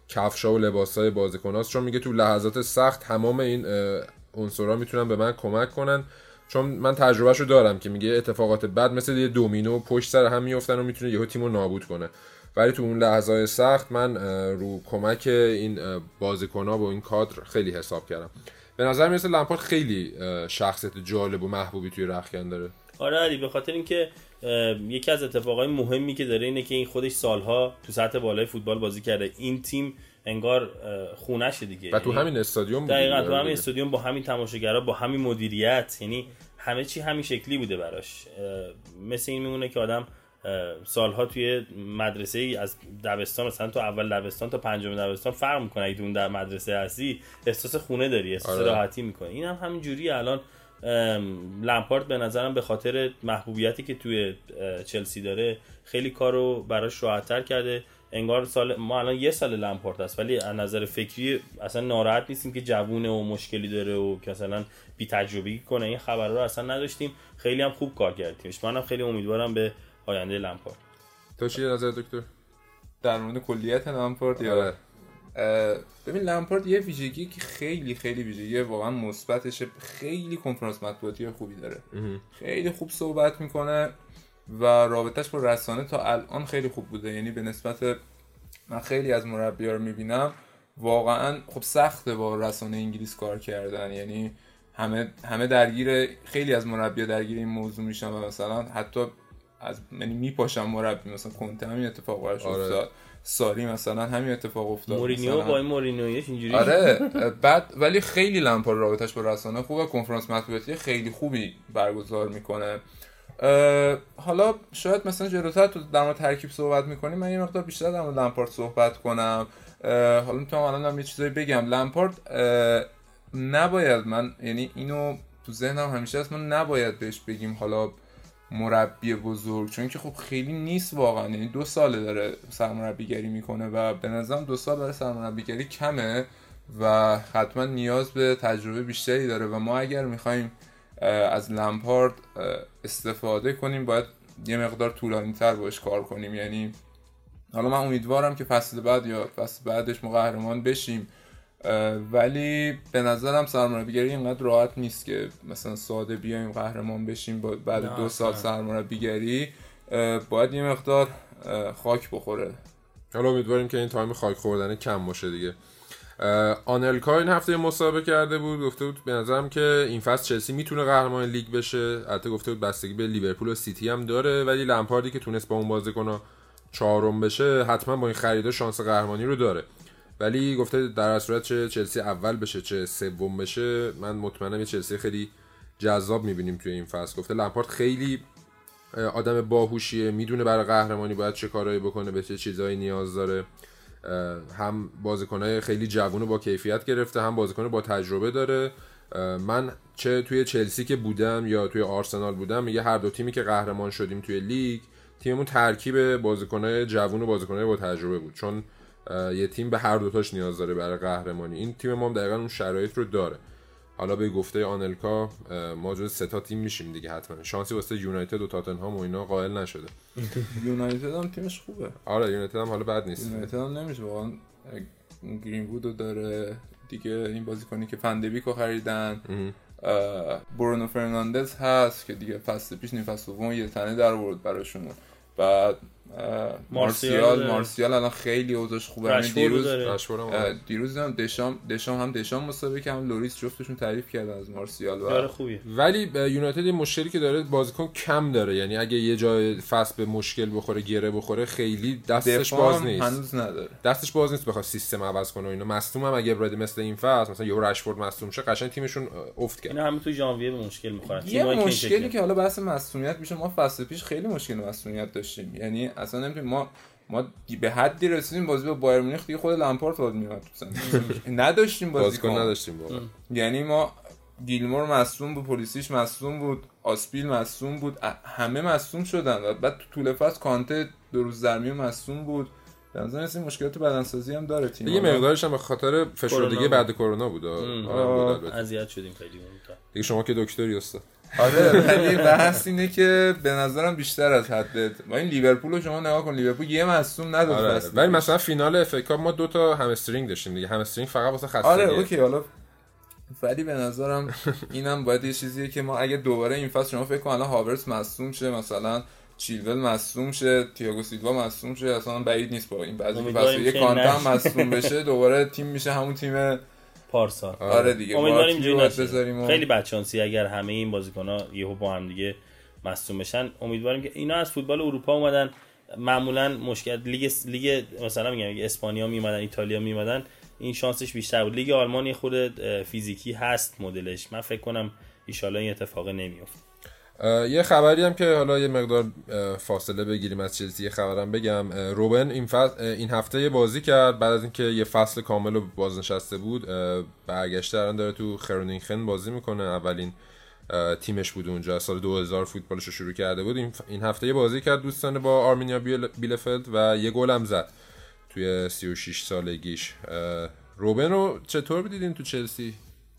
کفشا و لباسای بازیکناست چون میگه تو لحظات سخت تمام این اه، عنصرها می‌تونن به من کمک کنن. چون من تجربهشو دارم که میگه اتفاقات بد مثل یه دومینو پشت سر هم میفتن و می‌تونه یهو تیمو نابود کنه. ولی تو اون لحظه سخت من رو کمک این بازیکنها و این کادر خیلی حساب کردم. به نظر می‌رسه لمپارد خیلی شخصیت جالب و محبوبی توی رخکن داره. آره علی به خاطر اینکه یکی از اتفاقای مهمی که داره اینه که این خودش سالها تو سطح بالای فوتبال بازی کرده. این تیم انگار خونش دیگه. و تو یعنی همین استادیوم دقیقاً تو همین استادیوم با همین تماشاگرا با همین مدیریت. یعنی همه چی همین شکلی بوده براش. مثل این میمونه که آدم سالها توی مدرسه ای از دبستان مثلا تو اول دبستان تا پنجم دبستان فرق می‌کنه اگه اون در مدرسه هستی احساس خونه داری احساس آره. راحتی می‌کنه این هم همین جوری الان لمپارد به نظرم به خاطر محبوبیتی که توی چلسی داره خیلی کارو براش راحتتر کرده. انگار سال ما الان یه سال لمپارت است ولی از نظر فکری اصلا ناراحت نیستیم که جوونه و مشکلی داره و که مثلا بی تجربی کنه. این خبر رو اصلا نداشتیم. خیلی هم خوب کار کردیم منم خیلی امیدوارم به آینده لمپارد تو چی نظر دکتر؟ در مورد کلیت لمپارد یا آره. ببین لمپارد یه ویژگی که خیلی خیلی ویژگی واقعا مثبتشه خیلی کنفرانس مطبوعاتی خوبی داره. خیلی خوب صحبت می‌کنه و رابطش با رسانه تا الان خیلی خوب بوده. یعنی به نسبت من خیلی از مربی رو می‌بینم واقعا خب سخته با رسانه انگلیس کار کردن. یعنی همه همه درگیر خیلی از مربی درگیر این موضوع میشن و مثلا حتی از یعنی میپاشم مربی مثلا کنته همین اتفاق براش آره. افتاد. ساری مثلا همین اتفاق افتاد. مورینیو با مورینیویش اینجوری آره بعد ولی خیلی لمپارد رابطش با رسانه خوبه. کنفرانس مطبوعاتی خیلی خوبی برگزار می‌کنه. حالا شاید مثلا جلوتر تو در مورد ترکیب صحبت می‌کنیم. من یه مقدار بیشتر در مورد لمپارد صحبت کنم. حالا می‌تونم الان هم یه چیزایی بگم. لمپارد نباید من یعنی اینو تو ذهنم همیشه هست من نباید بهش بگیم حالا مربی بزرگ چون که خب خیلی نیست واقعا. یعنی دو ساله داره سرمربیگری می‌کنه و به نظرم دو سال برای سرمربیگری کمه و حتما نیاز به تجربه بیشتری داره و ما اگر می‌خوایم از لمپارد استفاده کنیم باید یه مقدار طولانی تر باش کار کنیم. یعنی حالا من امیدوارم که فصل بعد یا فصل بعدش ما قهرمان بشیم. ولی به نظرم سرمربیگری اینقدر راحت نیست که مثلا ساده بیایم قهرمان بشیم بعد دو سال سرمربیگری باید یه مقدار خاک بخوره. حالا امیدواریم که این time خاک خوردن کم باشه دیگه. آنلکا این هفته مصاحبه کرده بود گفته بود به نظرم که این فصل چلسی می‌تونه قهرمان لیگ بشه. البته گفته بود بستگی به لیورپول و سیتی هم داره ولی لمپاردی که تونست با اون بازیکن چهارم بشه حتما با این خریده شانس قهرمانی رو داره. ولی گفته در صورت چه چلسی اول بشه چه سوم بشه من مطمئنم یه چلسی خیلی جذاب می‌بینیم توی این فصل. گفته لمپارد خیلی آدم باهوشیه می‌دونه برای قهرمانی باید چه کارهایی بکنه به چه چیزایی نیاز داره. هم بازیکنهای خیلی جوون با کیفیت گرفته هم بازیکن با تجربه داره. من چه توی چلسی که بودم یا توی آرسنال بودم میگه هر دو تیمی که قهرمان شدیم توی لیگ تیممون ترکیب بازیکنهای جوون و بازیکنهای با تجربه بود. چون یه تیم به هر دوتاش نیاز داره برای قهرمانی. این تیم ما هم دقیقا اون شرایط رو داره. حالا به گفته آنلکا ما جز سه تا تیم میشیم دیگه حتما. شانسی واسه یونایتد و تاتنهام و اینا قائل نشده. یونایتد هم تیمش خوبه. آره یونایتد هم حالا بد نیست. یونایتد هم نمیشه واقعا. گرین وودو داره. دیگه این بازیکنی که فندبیکو خریدن. برونو فرناندز هست که دیگه فصل پیش نیم فصل دوم یه تنه در آورد براشون. بعد مارسیال مارسیال الان خیلی اوضاعش خوبه. همین دیروز دیروز هم دشام دشام هم دشام مصاحبه که هم لوریس جفتشون تعریف کردن از مارسیال و خوبیه. ولی یونایتد یه مشکلی که داره بازیکن کم داره. یعنی اگه یه جای فصل به مشکل بخوره گره بخوره خیلی دستش باز نیست. هنوز نداره. دستش باز نیست بخواد سیستم عوض کنه و اینا. مصدوم هم اگه بده مثل این فصل مثلا یه رشفورد مصدوم شه قشنگ تیمشون افت کرد. اینا همه تو ژانویه به مشکل می‌خورن. یه مشکلی که حالا بحث مصدومیت میشه ما فصل پیش خیلی مشکل مصدومیت داشتیم. یعنی اصلا نمی‌تونیم ما ما به حدی رسیدیم بازی با بایر مونیخ دیگه خود لامپارت بود میاد تو نداشتیم بازی کن نداشتیم واقعا. یعنی ما گیلمور مصوم بود پلیسیش مصوم بود آسپیل مصوم بود همه مصوم شدن. و بعد تو طول فصل کانته دو روز درمی مصوم بود. در نظر این مشکلات بدنسازی هم داره تیم. یه مقدارش هم به خاطر فشردگی بعد کرونا بود. اذیت شدیم خیلی دیگه شما که دکتری استاد آره ولی بحث اینه که به نظرم بیشتر از حد ما این لیورپول رو شما نگاه کن لیورپول یه مصدوم نداد آره. ولی مثلا فینال FA ما دو تا همسترینگ داشتیم دیگه. همسترینگ فقط واسه خستگی آره OK حالا ولی به نظرم اینم باید یه چیزیه که ما اگه دوباره این فصل شما فکر کن الان هاورتز مصدوم شه مثلا چیلول مصدوم شه تییاگو سیلوا مصدوم شه اصلا بعید نیست با این بعضی فصل یه کانتا مصدوم بشه دوباره تیم میشه همون تیم پارسال آره دیگه امیدواریم اینجوری خیلی بدشانسی اگر همه این بازیکن‌ها یهو با هم دیگه مصدوم بشن. امیدواریم که اینا از فوتبال اروپا اومدن. معمولا مشکل لیگ لیگ مثلا میگم اسپانیا میمدن ایتالیا میمدن این شانسش بیشتر بود. لیگ آلمان خود فیزیکی هست مدلش. من فکر کنم ایشالا این اتفاق نمیفته یه خبری هم که حالا یه مقدار فاصله بگیریم از چلسی یه خبرم بگم. روبن این, این هفته بازی کرد. بعد از اینکه یه فصل کامل رو بازنشسته بود برگشته الان داره تو خرونینخن بازی می‌کنه. اولین تیمش بود اونجا. سال 2000 فوتبالش رو شروع کرده بود. این هفته یه بازی کرد دوستانه با آرمینیا بیلفلد و یه گل هم زد توی 36 سالگیش. روبن رو چطور دیدین تو چلسی؟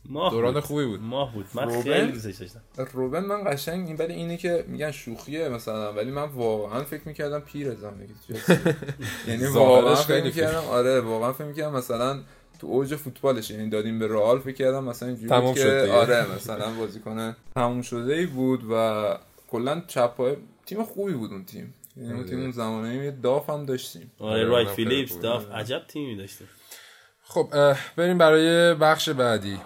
ماه دوران بود. خوبی بود ماه بود من روبن؟ خیلی دوستش داشتم روبن من قشنگ این ولی اینه که میگن شوخیه مثلا ولی من واقعا فکر می‌کردم پیر چلسی. یعنی واقعا فکر می‌کردم آره واقعا فکر می‌کردم مثلا تو اوج فوتبالش یعنی دادیم به رئال فکر کردم مثلا اینجوری که دیگه. آره مثلا بازیکن تموم شده ای بود و کلا چپ تیم خوبی بود اون تیم یعنی اون تیم اون زمانه یه داف هم داشتیم آره آره، رایت فیلیپس. داف عجب تیمی داشته خب بریم برای بخش بعدی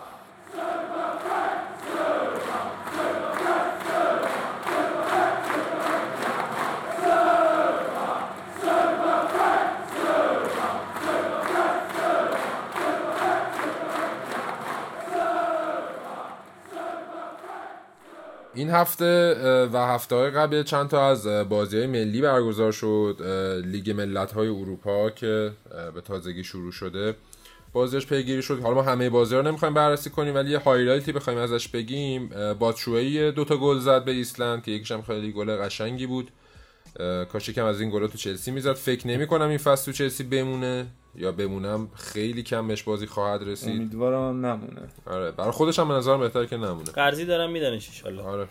این هفته و هفته های قبل چند تا از بازی های ملی برگزار شد لیگ ملت های اروپا که به تازگی شروع شده. بازیش پیگیری شد. حالا ما همه بازی رو نمی‌خوایم بررسی کنیم ولی یه highlight ی بخوایم ازش بگیم باتشوئی دو تا گل زد به ایسلند که یکیش هم خیلی گل قشنگی بود. کاش یکم از این گلا تو چلسی می‌زد. فکر نمی کنم این فصل تو چلسی بمونه یا بمونه هم خیلی کم بهش بازی خواهد رسید. امیدوارم نمونه. آره برای خودش هم به نظر بهتر که نمونه. قرضی دارم میدنش ان آره.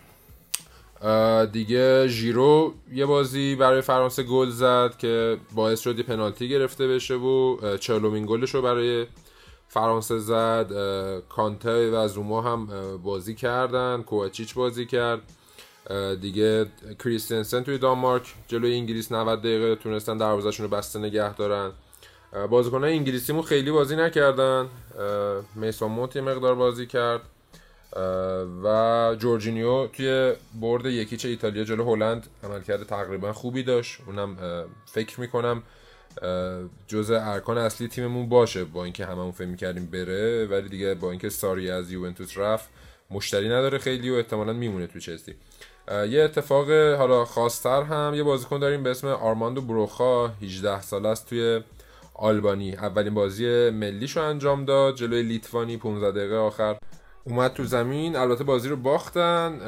دیگه ژیرو یه بازی برای فرانسه گل زد که باعث شد پنالتی گرفته بشه و چهلمین گلش رو برای فرانسه زد. کانته و زوما هم بازی کردن کوچیچ بازی کرد. دیگه کریستنسن توی دانمارک جلوی انگلیس 90 دقیقه تونستن دروازه‌شون رو بسته نگه دارن. بازیکنان انگلیسیمون خیلی بازی نکردن. میسون مونت مقدار بازی کرد. و جورجینیو توی برد یکیچ ایتالیا جلو هلند عملکرد تقریبا خوبی داشت. اونم فکر می‌کنم جزء ارکان اصلی تیممون باشه با اینکه هممون فکر می‌کردیم بره ولی دیگه با اینکه ساری از یوونتوس رفت مشتری نداره خیلی و احتمالا میمونه تو چلسی. یه اتفاق حالا خاصتر هم یه بازیکن داریم به اسم آرماندو بروخا 18 ساله است توی آلبانی. اولین بازی ملیشو انجام داد جلوی لیتوانی 15 دقیقه آخر. اومد تو زمین البته بازی رو باختن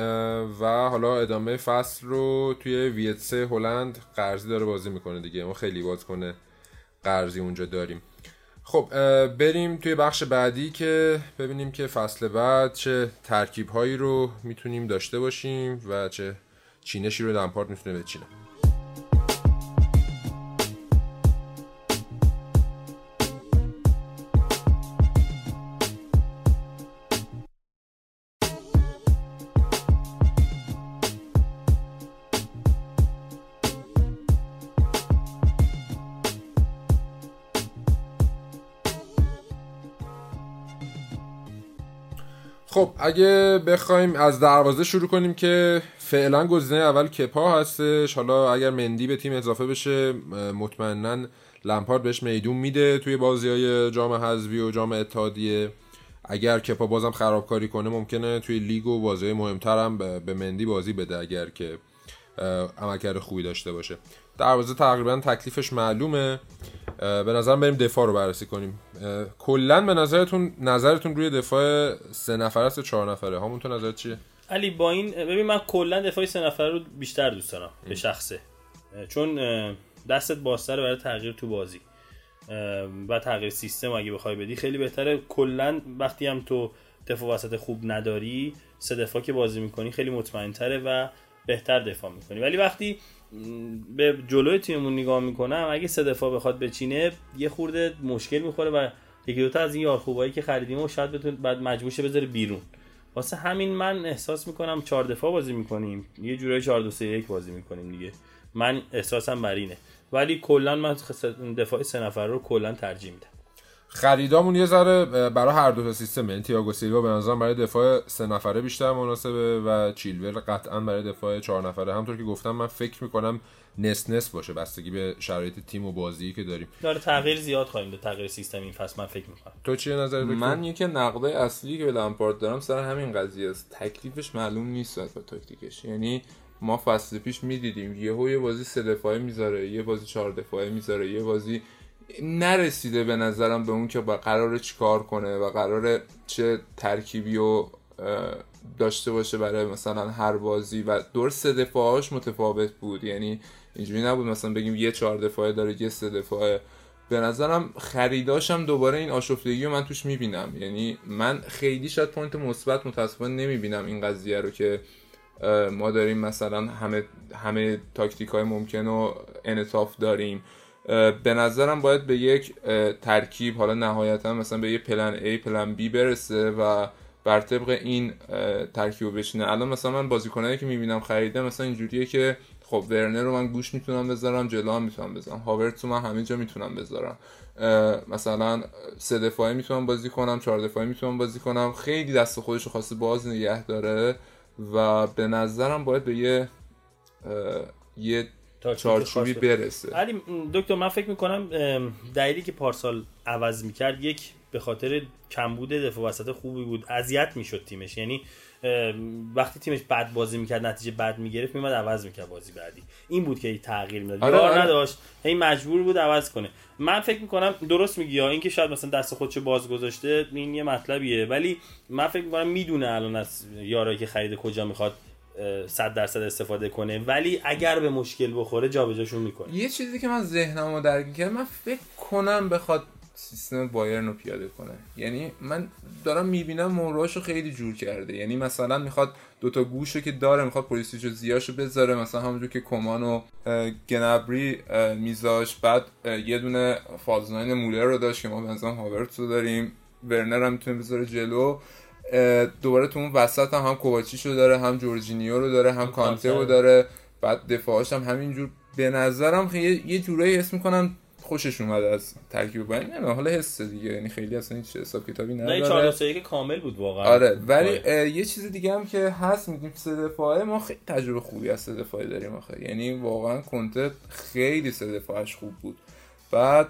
و حالا ادامه فصل رو توی ویتسه هلند قرضی داره بازی می‌کنه دیگه. ما خیلی بازیکن قرضی اونجا داریم. خب بریم توی بخش بعدی که ببینیم که فصل بعد چه ترکیب هایی رو می‌تونیم داشته باشیم و چه چینشی رو لمپارد می‌تونه بچینه. خب اگه بخوایم از دروازه شروع کنیم که فعلا گزینه اول کپا هستش. حالا اگر مندی به تیم اضافه بشه مطمئنا لمپارد بهش میدون میده توی بازی های جام حذفی و جام اتحادیه. اگر کپا بازم خرابکاری کنه ممکنه توی لیگ و بازی مهمتر هم به مندی بازی بده اگر که عملکرد خوبی داشته باشه. دروازه تقریبا تکلیفش معلومه. به نظرم بریم دفاع رو بررسی کنیم. کلا به نظرتون نظرتون روی دفاع سه نفره است چهار نفره؟ همون تو نظرت چیه؟ علی با این ببین من کلا دفاع سه نفره رو بیشتر دوست دارم به شخصه. چون دستت بازتره برای تغییر تو بازی. و تغییر سیستم اگه بخوای بدی خیلی بهتره. کلا وقتی هم تو دفاع وسط خوب نداری سه دفاع که بازی می‌کنی خیلی مطمئن تره و بهتر دفاع می‌کنی. ولی وقتی به جلوی تیممون نگاه می‌کنم اگه سه دفاع بخواد بچینه یه خورده مشکل می‌خوره و یکی دوتا از این یار خوبایی که خریدیم و شاید بتون بعد مجبور شه بذاره بیرون. واسه همین من احساس می‌کنم چهار دفاع بازی می‌کنیم. یه جورایی چهار دو سه یک بازی می‌کنیم دیگه. من احساسم بر اینه. ولی کلا من دفاع سه نفر رو کلا ترجیح میدم. خریدامون یه ذره برای هر دو تا سیستم یعنی تییاگو سیلوا به نظرم برای دفاع سه نفره بیشتر مناسبه و چیلول قطعا برای دفاع چهار نفره. همطور که گفتم من فکر می‌کنم نس نس باشه بستگی به شرایط تیم و بازی که داریم. داره تغییر زیاد خواهیم داد تغییر سیستم این فصل من فکر می‌کنم. تو چیه نظر دکتر؟ من یکی نقده اصلی که به لامپارد دارم سر همین قضیه است. تکلیفش معلوم نیست با تاکتیکش. یعنی ما فصل پیش می‌دیدیم یهو یه بازی سه دفاعه می‌ذاره یه بازی چهار دفاعه می‌ذاره یه بازی نرسیده به نظرم به اون که با قرار چیکار کنه و قرار چه ترکیبی و داشته باشه برای مثلا هر بازی. و دور سه دفاعاش متفاوت بود. یعنی اینجوری نبود مثلا بگیم یه چهار دفاعه داره یه سه دفاعه. به نظرم خریداشم دوباره این آشفتگی رو من توش می‌بینم. یعنی من خیلی شاید point مثبت متاسفانه نمی‌بینم این قضیه رو که ما داریم مثلا همه همه تاکتیک های ممکن و انعطاف داریم. به نظرم باید به یک ترکیب حالا نهایتا مثلا به یه plan A plan B برسه و بر طبق این ترکیب بشینه. الان مثلا من بازیکنایی که می‌بینم خریده مثلا اینجوریه که خب ورنر رو من گوش می‌تونم بذارم جلو می‌تونم بذارم هاورتس رو من همه جا می‌تونم بذارم. مثلا سه دفاعی می‌تونم بازی کنم چهار دفاعی می‌تونم بازی کنم. خیلی دست خودش رو خواسته باز نگه داره و به نظرم باید به یه یه چارچوبی برسه. علی دکتر من فکر می‌کنم دلیلی که پارسال عوض می‌کرد یک به خاطر کمبود دفاع وسط خوبی بود اذیت می‌شد تیمش. یعنی وقتی تیمش بد بازی می‌کرد نتیجه بد می‌گرفت میومد عوض می‌کرد بازی بعدی. این بود که تغییر می‌داد. آره آره. نداشت. هی مجبور بود عوض کنه. من فکر می‌کنم درست میگی این که شاید مثلا دست خودشو باز گذاشته این یه مطلبیه. ولی من فکر می‌کنم می‌دونه الان از یارایی که خریده کجا می‌خواد صد درصد استفاده کنه. ولی اگر به مشکل بخوره جابجاشون می‌کنه. یه چیزی که من ذهنمو درگیر کرد من فکر کنم بخواد سیستم بایرن رو پیاده کنه. یعنی من دارم می‌بینم موراش رو خیلی جور کرده. یعنی مثلا می‌خواد دوتا گوش رو که داره می‌خواد پلیسیش رو زیاشو بذاره. مثلا همونجور که کمان و گنبری میذاش. بعد یه دونه فالزناین مولر رو داشت که ما بنظرم هاورتس رو داریم. ورنر هم می‌تونه بذاره جلو. دوباره تو اون وسط هم هم کوواچیش رو داره هم جورجینیو رو داره هم کانته رو داره. بعد دفاعش هم همینجور. به نظرم یه جورایی اسم می‌کنم خوشش اومد از ترکیب باید نه حالا حس دیگه. یعنی خیلی اصلا هیچ حساب کتابی نداره. نه 4 که کامل بود واقعا. آره ولی یه چیز دیگه هم که هست میگیم سه دفاعه ما خیلی تجربه خوبی از سه دفاعه داریم آخه. یعنی واقعا کنته خیلی سه دفاعش خوب بود. بعد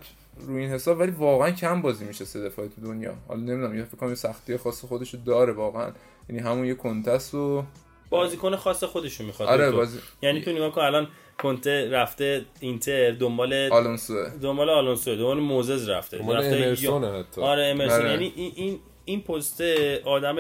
روی این حساب ولی واقعا کم بازی میشه سه دفاعه تو دنیا. حالا نمی‌دونم یه فکر کنم سختی خاص خودش داره واقعا. یعنی همون یه کنتس و بازیکن خاص خودشو می‌خواد. آره بازی... یعنی تو نگاه کن الان کنته رفته اینتر دنبال آلونسو. دنبال آلونسو دنبال موزز رفته. دنبال امرسون حتی. آره امرسون. آره. یعنی این این این پست آدم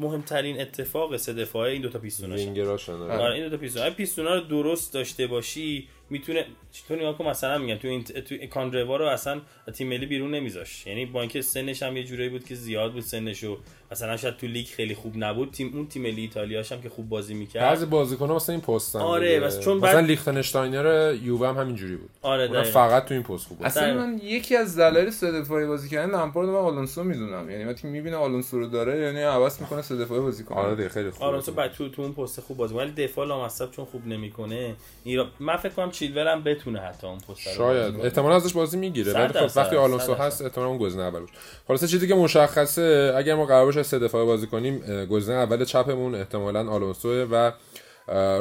مهمترین اتفاق سه دفاعه این دوتا پیستوناش آره. این دوتا پیستون پیستونا رو درست داشته باشی می‌تونه تو نگاه کن مثلا میگم تو این تو کانروا رو اصلا تیم ملی بیرون نمیذاش یعنی با اینکه سنش هم یه جورایی بود که زیاد بود سنش و مثلا شاید تو لیگ خیلی خوب نبود تیم اون تیم ملی ایتالیاش هم که خوب بازی می‌کرد. بعضی بازیکن‌ها مثلا این پستن آره بس چون مثلا بعد... لیختنشتاینر یووه هم همینجوری بود. آره فقط تو این پست خوب بود. اصلا من یکی از دلایل سه دفاعی بازی کردن لامپارد و آلونسو می‌دونم. یعنی وقتی می‌بینه آلونسو رو داره یعنی عوض می‌کنه سه دفاعی بازی کنه. آره خیلی خوب. آلونسو بعد تو تو اون پست خوب بازی ولی دفاع لامصب چون خوب نمی‌کنه. ایرا من فکر کنم چیلور هم بتونه حتی اون پست شاید. احتمالاً ازش بازی می‌گیره. ولی خب وقتی آلونسو هست احتمالاً اون گزینه اول باشه خلاص چیزی که مشخصه اگر ما قرار باشه سه دفاعه بازی کنیم گزینه اول چپمون احتمالاً آلونسو و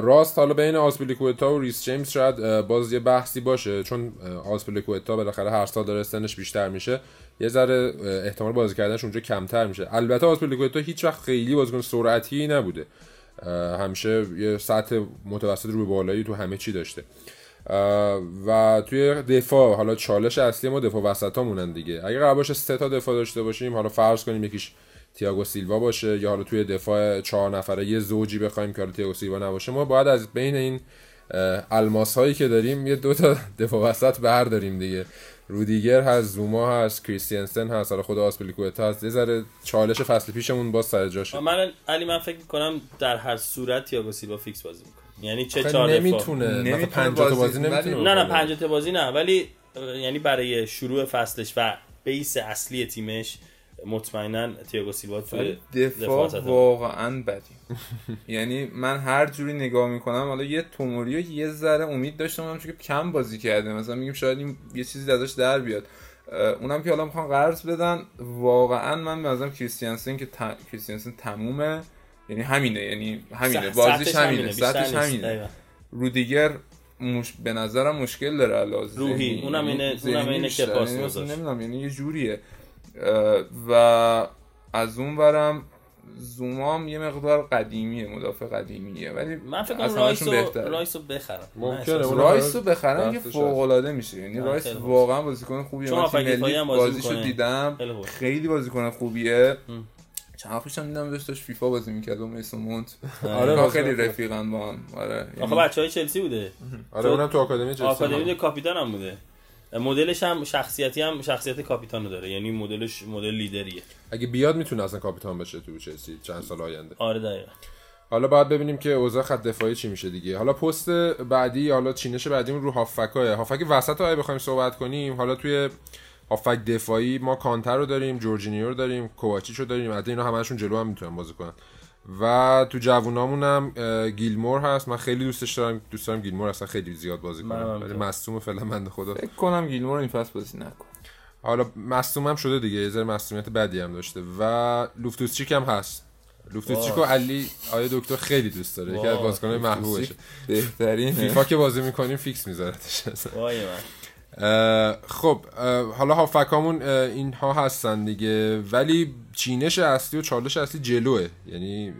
راست حالا بین آسپلیکوتا و ریس جیمز شاید باز یه بحثی باشه. چون آسپلیکوتا بالاخره هر سال داره سنش بیشتر میشه. یه ذره احتمال بازی کردنش اونجا کمتر میشه. البته آسپلیکوتا هیچ وقت خیلی بازیکن سرعتی نبوده. همیشه یه سطح متوسط رو بالایی تو همه چی داشته. و توی دفاع حالا چالش اصلی ما دفاع وسط مونن دیگه. اگه قرار باشه سه تا دفاع داشته باشیم حالا فرض کنیم یکیش تییاگو سیلوا باشه یا حالا توی دفاع چهار نفره یه زوجی بخوایم که حالا تییاگو سیلوا نباشه ما باید از بین این الماس هایی که داریم یه دو تا دفاع وسط برداریم دیگه. رودیگر هست زوما هست کریستیانسن هست حالا خود آسپلیکوتا هست. یه ذره چالش فصل پیشمون باز سر جاشه. من علی من فکر کنم در هر صورت تییاگو سیلوا فیکس بازی می‌کنه. یعنی چه چهار نمی‌تونه. نمی‌تونه پنجاه بازی نمی‌تونه نه نه پنجاه بازی نه ولی یعنی برای شروع فصلش و بیس اصلی تیمش مطمئنا تییاگو سیلوا تو دفاع واقعا بدی یعنی من هر جوری نگاه می‌کنم حالا یه توموریو یه ذره امید داشتم چون که کم بازی کرده. مثلا میگیم شاید این یه چیزی ازش در بیاد. اونم که حالا می‌خوان قرض بدن واقعا من به کریستیانسن که ت... کریستیانسن تمومه. یعنی همینه یعنی همینه بازیش همینه سطحش همینه. رودیگر مش... به نظرم مشکل داره علاوه روحی یعنی اونم اینه اونم اینه که پاس یعنی نمی‌دونم یعنی یه جوریه. و از اون برم زومام یه مقدار قدیمیه مدافع قدیمیه ولی من فکر کنم رایسو رایسو بخرم ممکنه رایسو بخرم که فوق العاده میشه. یعنی رایس واقعا بازیکن خوبیه. من ملی بازیشو دیدم. خیلی بازیکن خوبیه. چند وقت هم دیدم داشت فیفا بازی می‌کرد و میسون مونت. آره خیلی رفیقن با هم. آره آخه بچهای چلسی بوده. آره اونم تو آکادمی چلسی آکادمی کاپیتان هم بوده. مدلش هم شخصیتی هم شخصیت کاپیتانو داره. یعنی مدلش مدل لیدریه. اگه بیاد می‌تونه اصلا کاپیتان بشه تو چلسی چند سال آینده. آره دقیقاً. حالا باید ببینیم که اوضاع خط دفاعی چی میشه دیگه. حالا پست بعدی حالا چینش بعدیمون رو هافکای هافک وسط رو بخوایم صحبت کنیم حالا توی هافک دفاعی ما کانتر رو داریم جورجینیو رو داریم کوواچیچ رو داریم البته اینا همشون جلو هم می‌تونن بازی کنن. و تو جوونامون هم گیلمور هست. من خیلی دوستش دارم دوست دارم گیلمور اصلا خیلی زیاد بازی کنه. ولی مصدوم فعلا بنده خدا. فکر کنم گیلمور این فصل بازی نکن حالا مصدوم هم شده دیگه. یه ذره مصدومیت بدی هم داشته. و لوفتوسچیک هم هست. لوفتوسچیک و علی آیا دکتر خیلی دوست داره؟ یکی از بازیکن‌های محبوبشه. بهترین فیفا که بازی می‌کنیم فیکس میذارتش. وای من. خب حالا هافبکامون اینها هستن دیگه ولی چینش اصلی و چالش اصلی جلوه. یعنی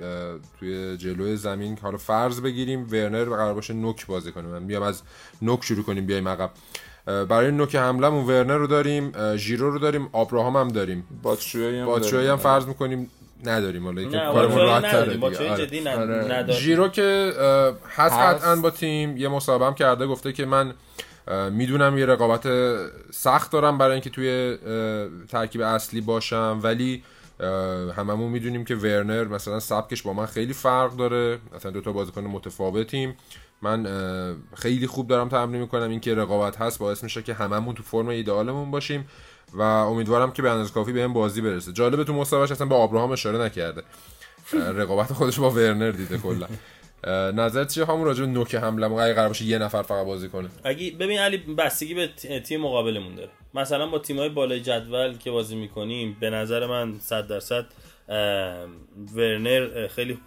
توی جلوی زمین حالا فرض بگیریم ورنر قرار باشه نوک بازی کنه. من بیام از نوک شروع کنیم بیایم عقب. برای نوک حملمون ورنر رو داریم ژیرو رو داریم آبراهام هم داریم. باتشوی هم فرض می‌کنیم نداریم. حالا که کارمون راحت تره آره. ژیرو که هست. قطعا با تیم یه مصاحبه هم کرده گفته که من می‌دونم یه رقابت سخت دارم برای اینکه توی ترکیب اصلی باشم ولی هممون می‌دونیم که ورنر مثلا سبکش با من خیلی فرق داره. مثلا دو تا بازیکن متفاوتیم. من خیلی خوب دارم تمرین می‌کنم. اینکه رقابت هست باعث میشه که هممون تو فرم ایدئالمون باشیم و امیدوارم که به اندازه کافی بهم بازی برسه. جالبه تو مصاحبهش اصلا به ابراهام اشاره نکرده. رقابت خودش با ورنر دیده کلا. نظرت چیه همون راجع به نوک حمله اگه قرار باشه یه نفر فقط بازی کنه. اگه ببین علی بستگی به تیم مقابلمون داره. مثلا با تیمای بالای جدول که بازی می‌کنیم به نظر من 100 درصد ورنر خیلی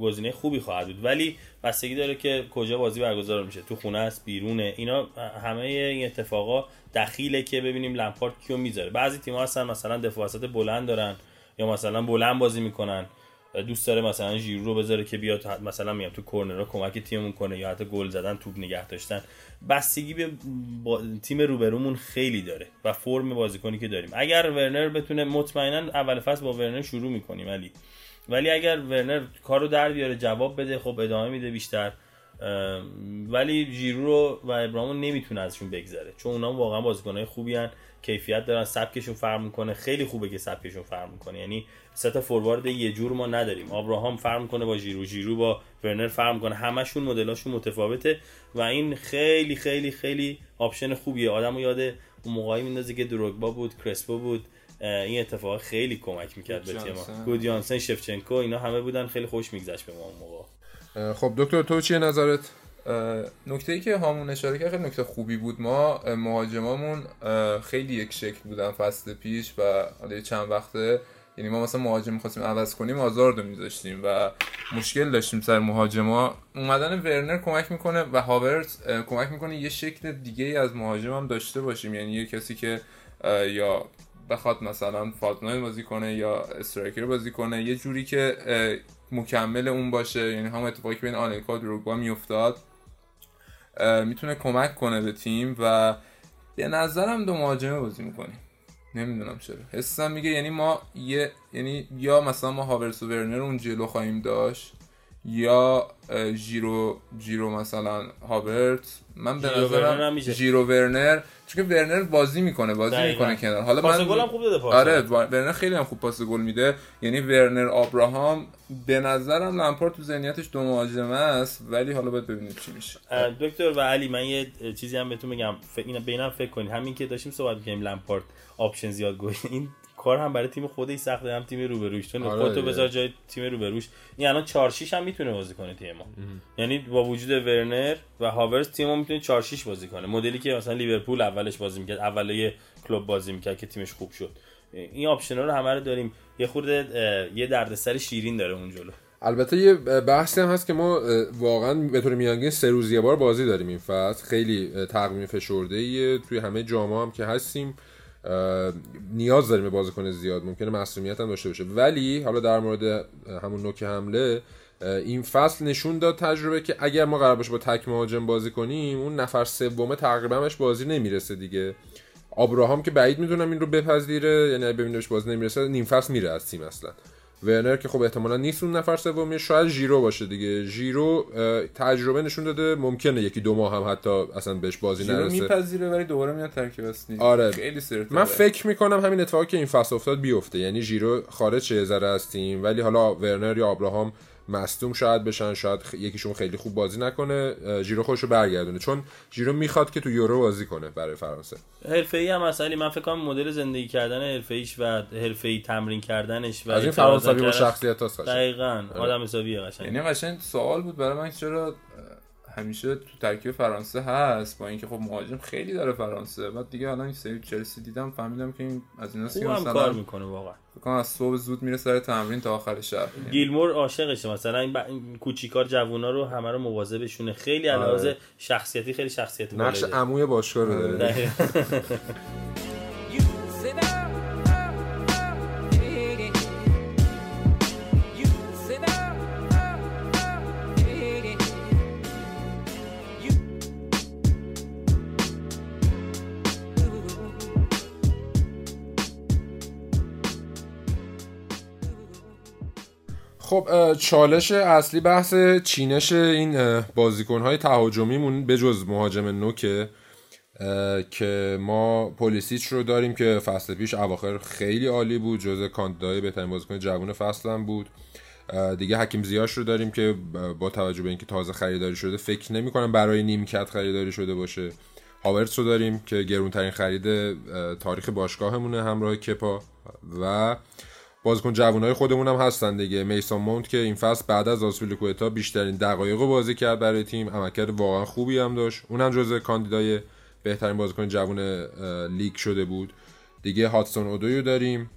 گزینه خوبی خواهد بود. ولی بستگی داره که کجا بازی برگزار میشه. تو خونه است بیرونه. اینا همه این اتفاقا دخیله که ببینیم لمپارد کیو می‌ذاره. بعضی تیم‌ها هستن مثلا دفاع بلند دارن یا مثلا بلند بازی می‌کنن. دوست داره مثلا ژیرو رو بذاره که بیاد مثلا میام تو کورنرها کمک تیممون کنه یا حتی گل زدن توپ نگه داشتن. بستگی به با... تیم روبرومون خیلی داره و فرم بازیکنی که داریم. اگر ورنر بتونه مطمئنا اول فصل با ورنر شروع می‌کنیم ولی ولی اگر ورنر کارو در بیاره جواب بده خب ادامه میده بیشتر. ولی ژیرو و آبراهامو نمی‌تونه ازشون بگذره. چون اونا واقعا بازیکنهای خوبی هن. کیفیت دارن سبکشون فرق می‌کنه. خیلی خوبه که سبکشون فرق می‌کنه. یعنی سه تا فوروارد یه جور ما نداریم. آبراهام فرق می‌کنه با ژیرو ژیرو با ورنر فرق می‌کنه. همشون مدلاشون متفاوته و این خیلی خیلی خیلی option خوبیه. آدمو یاد اون موقعی میندازه که دروگبا بود کرسپو بود. این اتفاق خیلی کمک می‌کرد به تیم ما. گودیانسن شفچنکو اینا همه بودن خیلی خوش میگذشت به ما اون موقع. خب دکتر تو چیه نظرت؟ نکته ای که همون اشاره کرد نکته خوبی بود. ما مهاجمامون خیلی یک شکل بودن فصل پیش و حالا چند وقته یعنی ما مثلا مهاجم می‌خواستیم عوض کنیم آزار رو میذاشتیم و مشکل داشتیم سر مهاجما. اومدن ورنر کمک می‌کنه و هاورت کمک می‌کنه یه شکل دیگه ای از مهاجم هم داشته باشیم. یعنی یه کسی که یا بخواد مثلا فالتناین بازی کنه یا استرایکر بازی کنه یه جوری که مکمل اون باشه. یعنی هم اتفاقی بین آنلکا و دروگبا میافتاد. می‌تونه کمک کنه به تیم و به نظرم دو مهاجمه بازی می‌کنیم نمی‌دونم چرا. حسم میگه یعنی ما یه یعنی یا مثلا ما هاورس و ورنر اون جلو خواهیم داشت. یا جیرو جیرو مثلا هاورت من به نظرم جیرو ورنر چون که ورنر بازی می‌کنه بازی دقیقا. می‌کنه کنار. حالا پاس گل هم خوب داده پاس. آره ورنر خیلی هم خوب پاس گل میده. یعنی ورنر آبراهام به نظرم لامپارد تو ذهنیتش دو مهاجمه است ولی حالا باید ببینیم چی میشه. دکتر و علی من یه چیزی هم بهتون میگم اینا بینم فکر کنید. همین که داشتیم صحبت می‌کنیم لامپارد آپشن زیاد گوش این کار هم برای تیم خودش سخته هم تیم روبروش تو آره خودتو. بذار جای تیم روبروش این الان 4 6 هم می‌تونه بازی کنه تیم ما. یعنی با وجود ورنر و هاورز تیم ما می‌تونه 4 6 بازی کنه. مدلی که مثلا لیورپول اولش بازی می‌کرد اولای کلوب بازی می‌کرد که تیمش خوب شد. این option رو همه رو داریم. یه خورده یه دردسر شیرین داره اون جلو. البته یه بحثی هم هست که ما واقعا به طور میانگین سه روز یه بار بازی داریم این فصل. خیلی تقویم فشرده ایه توی همه جام‌ها هم که هستیم. نیاز داریم به بازیکن زیاد ممکنه مصدومیت هم داشته باشه. ولی حالا در مورد همون نوک حمله این فصل نشون داد تجربه که اگر ما قرار باشه با تک مهاجم بازی کنیم اون نفر سومه تقریبا بهش بازی نمی‌رسه دیگه. آبراهام که بعید می‌دونم این رو بپذیره یعنی بهش بازی نمی‌رسه نیم فصل میره از تیم اصلا. ورنر که خب احتمالا نیست اون نفر سومی شاید ژیرو باشه دیگه. ژیرو تجربه نشون داده ممکنه یکی دو ماه هم حتی اصلا بهش بازی نرسه. میپذیره ولی دوباره میاد ترکیب اصلی. آره. خیلی سرت من فکر می‌کنم همین اتفاقی که این فصل افتاد بیفته. یعنی ژیرو خارج یه ذره از تیم ولی حالا ورنر یا ابراهام مصدوم شاید بشن شاید خ- یکیشون خیلی خوب بازی نکنه اه، ژیرو خودشو برگردونه. چون ژیرو می‌خواد که تو یورو بازی کنه برای فرانسه. حرفه‌ای هم مسئله من فکر کنم مدل زندگی کردن حرفه‌ایش و حرفه‌ای تمرین کردنش و از این فرانسوی با شخصیت هست دقیقاً. آدم حسابیه قشنگ یعنی قشنگ سوال بود برای من چرا همیشه تو ترکیب فرانسه هست با اینکه خب مهاجم خیلی داره فرانسه. بعد دیگه الان این سری چلسی دیدم فهمیدم که این از ایناست که هم کار مثلا می‌کنه واقعا. فکر از صبح زود میره سر تمرین تا آخر شب گیلمور عاشقشه. مثلا این, ب... این کوچیکار جوونا رو همه رو مواظبشونه. خیلی آره. علاوه شخصیتی خیلی شخصیت نقش. عموی باشگاه رو داره خب چالش اصلی بحث چینش این بازیکنهای تهاجمیمون به جز مهاجم نوکه که ما پولیسیچ رو داریم که فصل پیش اواخر خیلی عالی بود جز کاندیدای بهترین بازیکن جوون فصل هم بود. دیگه حکیم زیاش رو داریم که با توجه به اینکه تازه خریداری شده فکر نمی کنم برای نیمکت خریداری شده باشه. هاورتس رو داریم که گرونترین خرید تاریخ باشگاهمونه همراه کپا. و بازیکن جوانای خودمون هم هستن دیگه. میسون مونت که این فصل بعد از آسپیلیکوئتا بیشترین دقایق رو بازی کرد برای تیم. عملکرد واقعا خوبی هم داشت. اونم جزو کاندیدای بهترین بازیکن جوان لیگ شده بود. دیگه هاتسون اودویو داریم.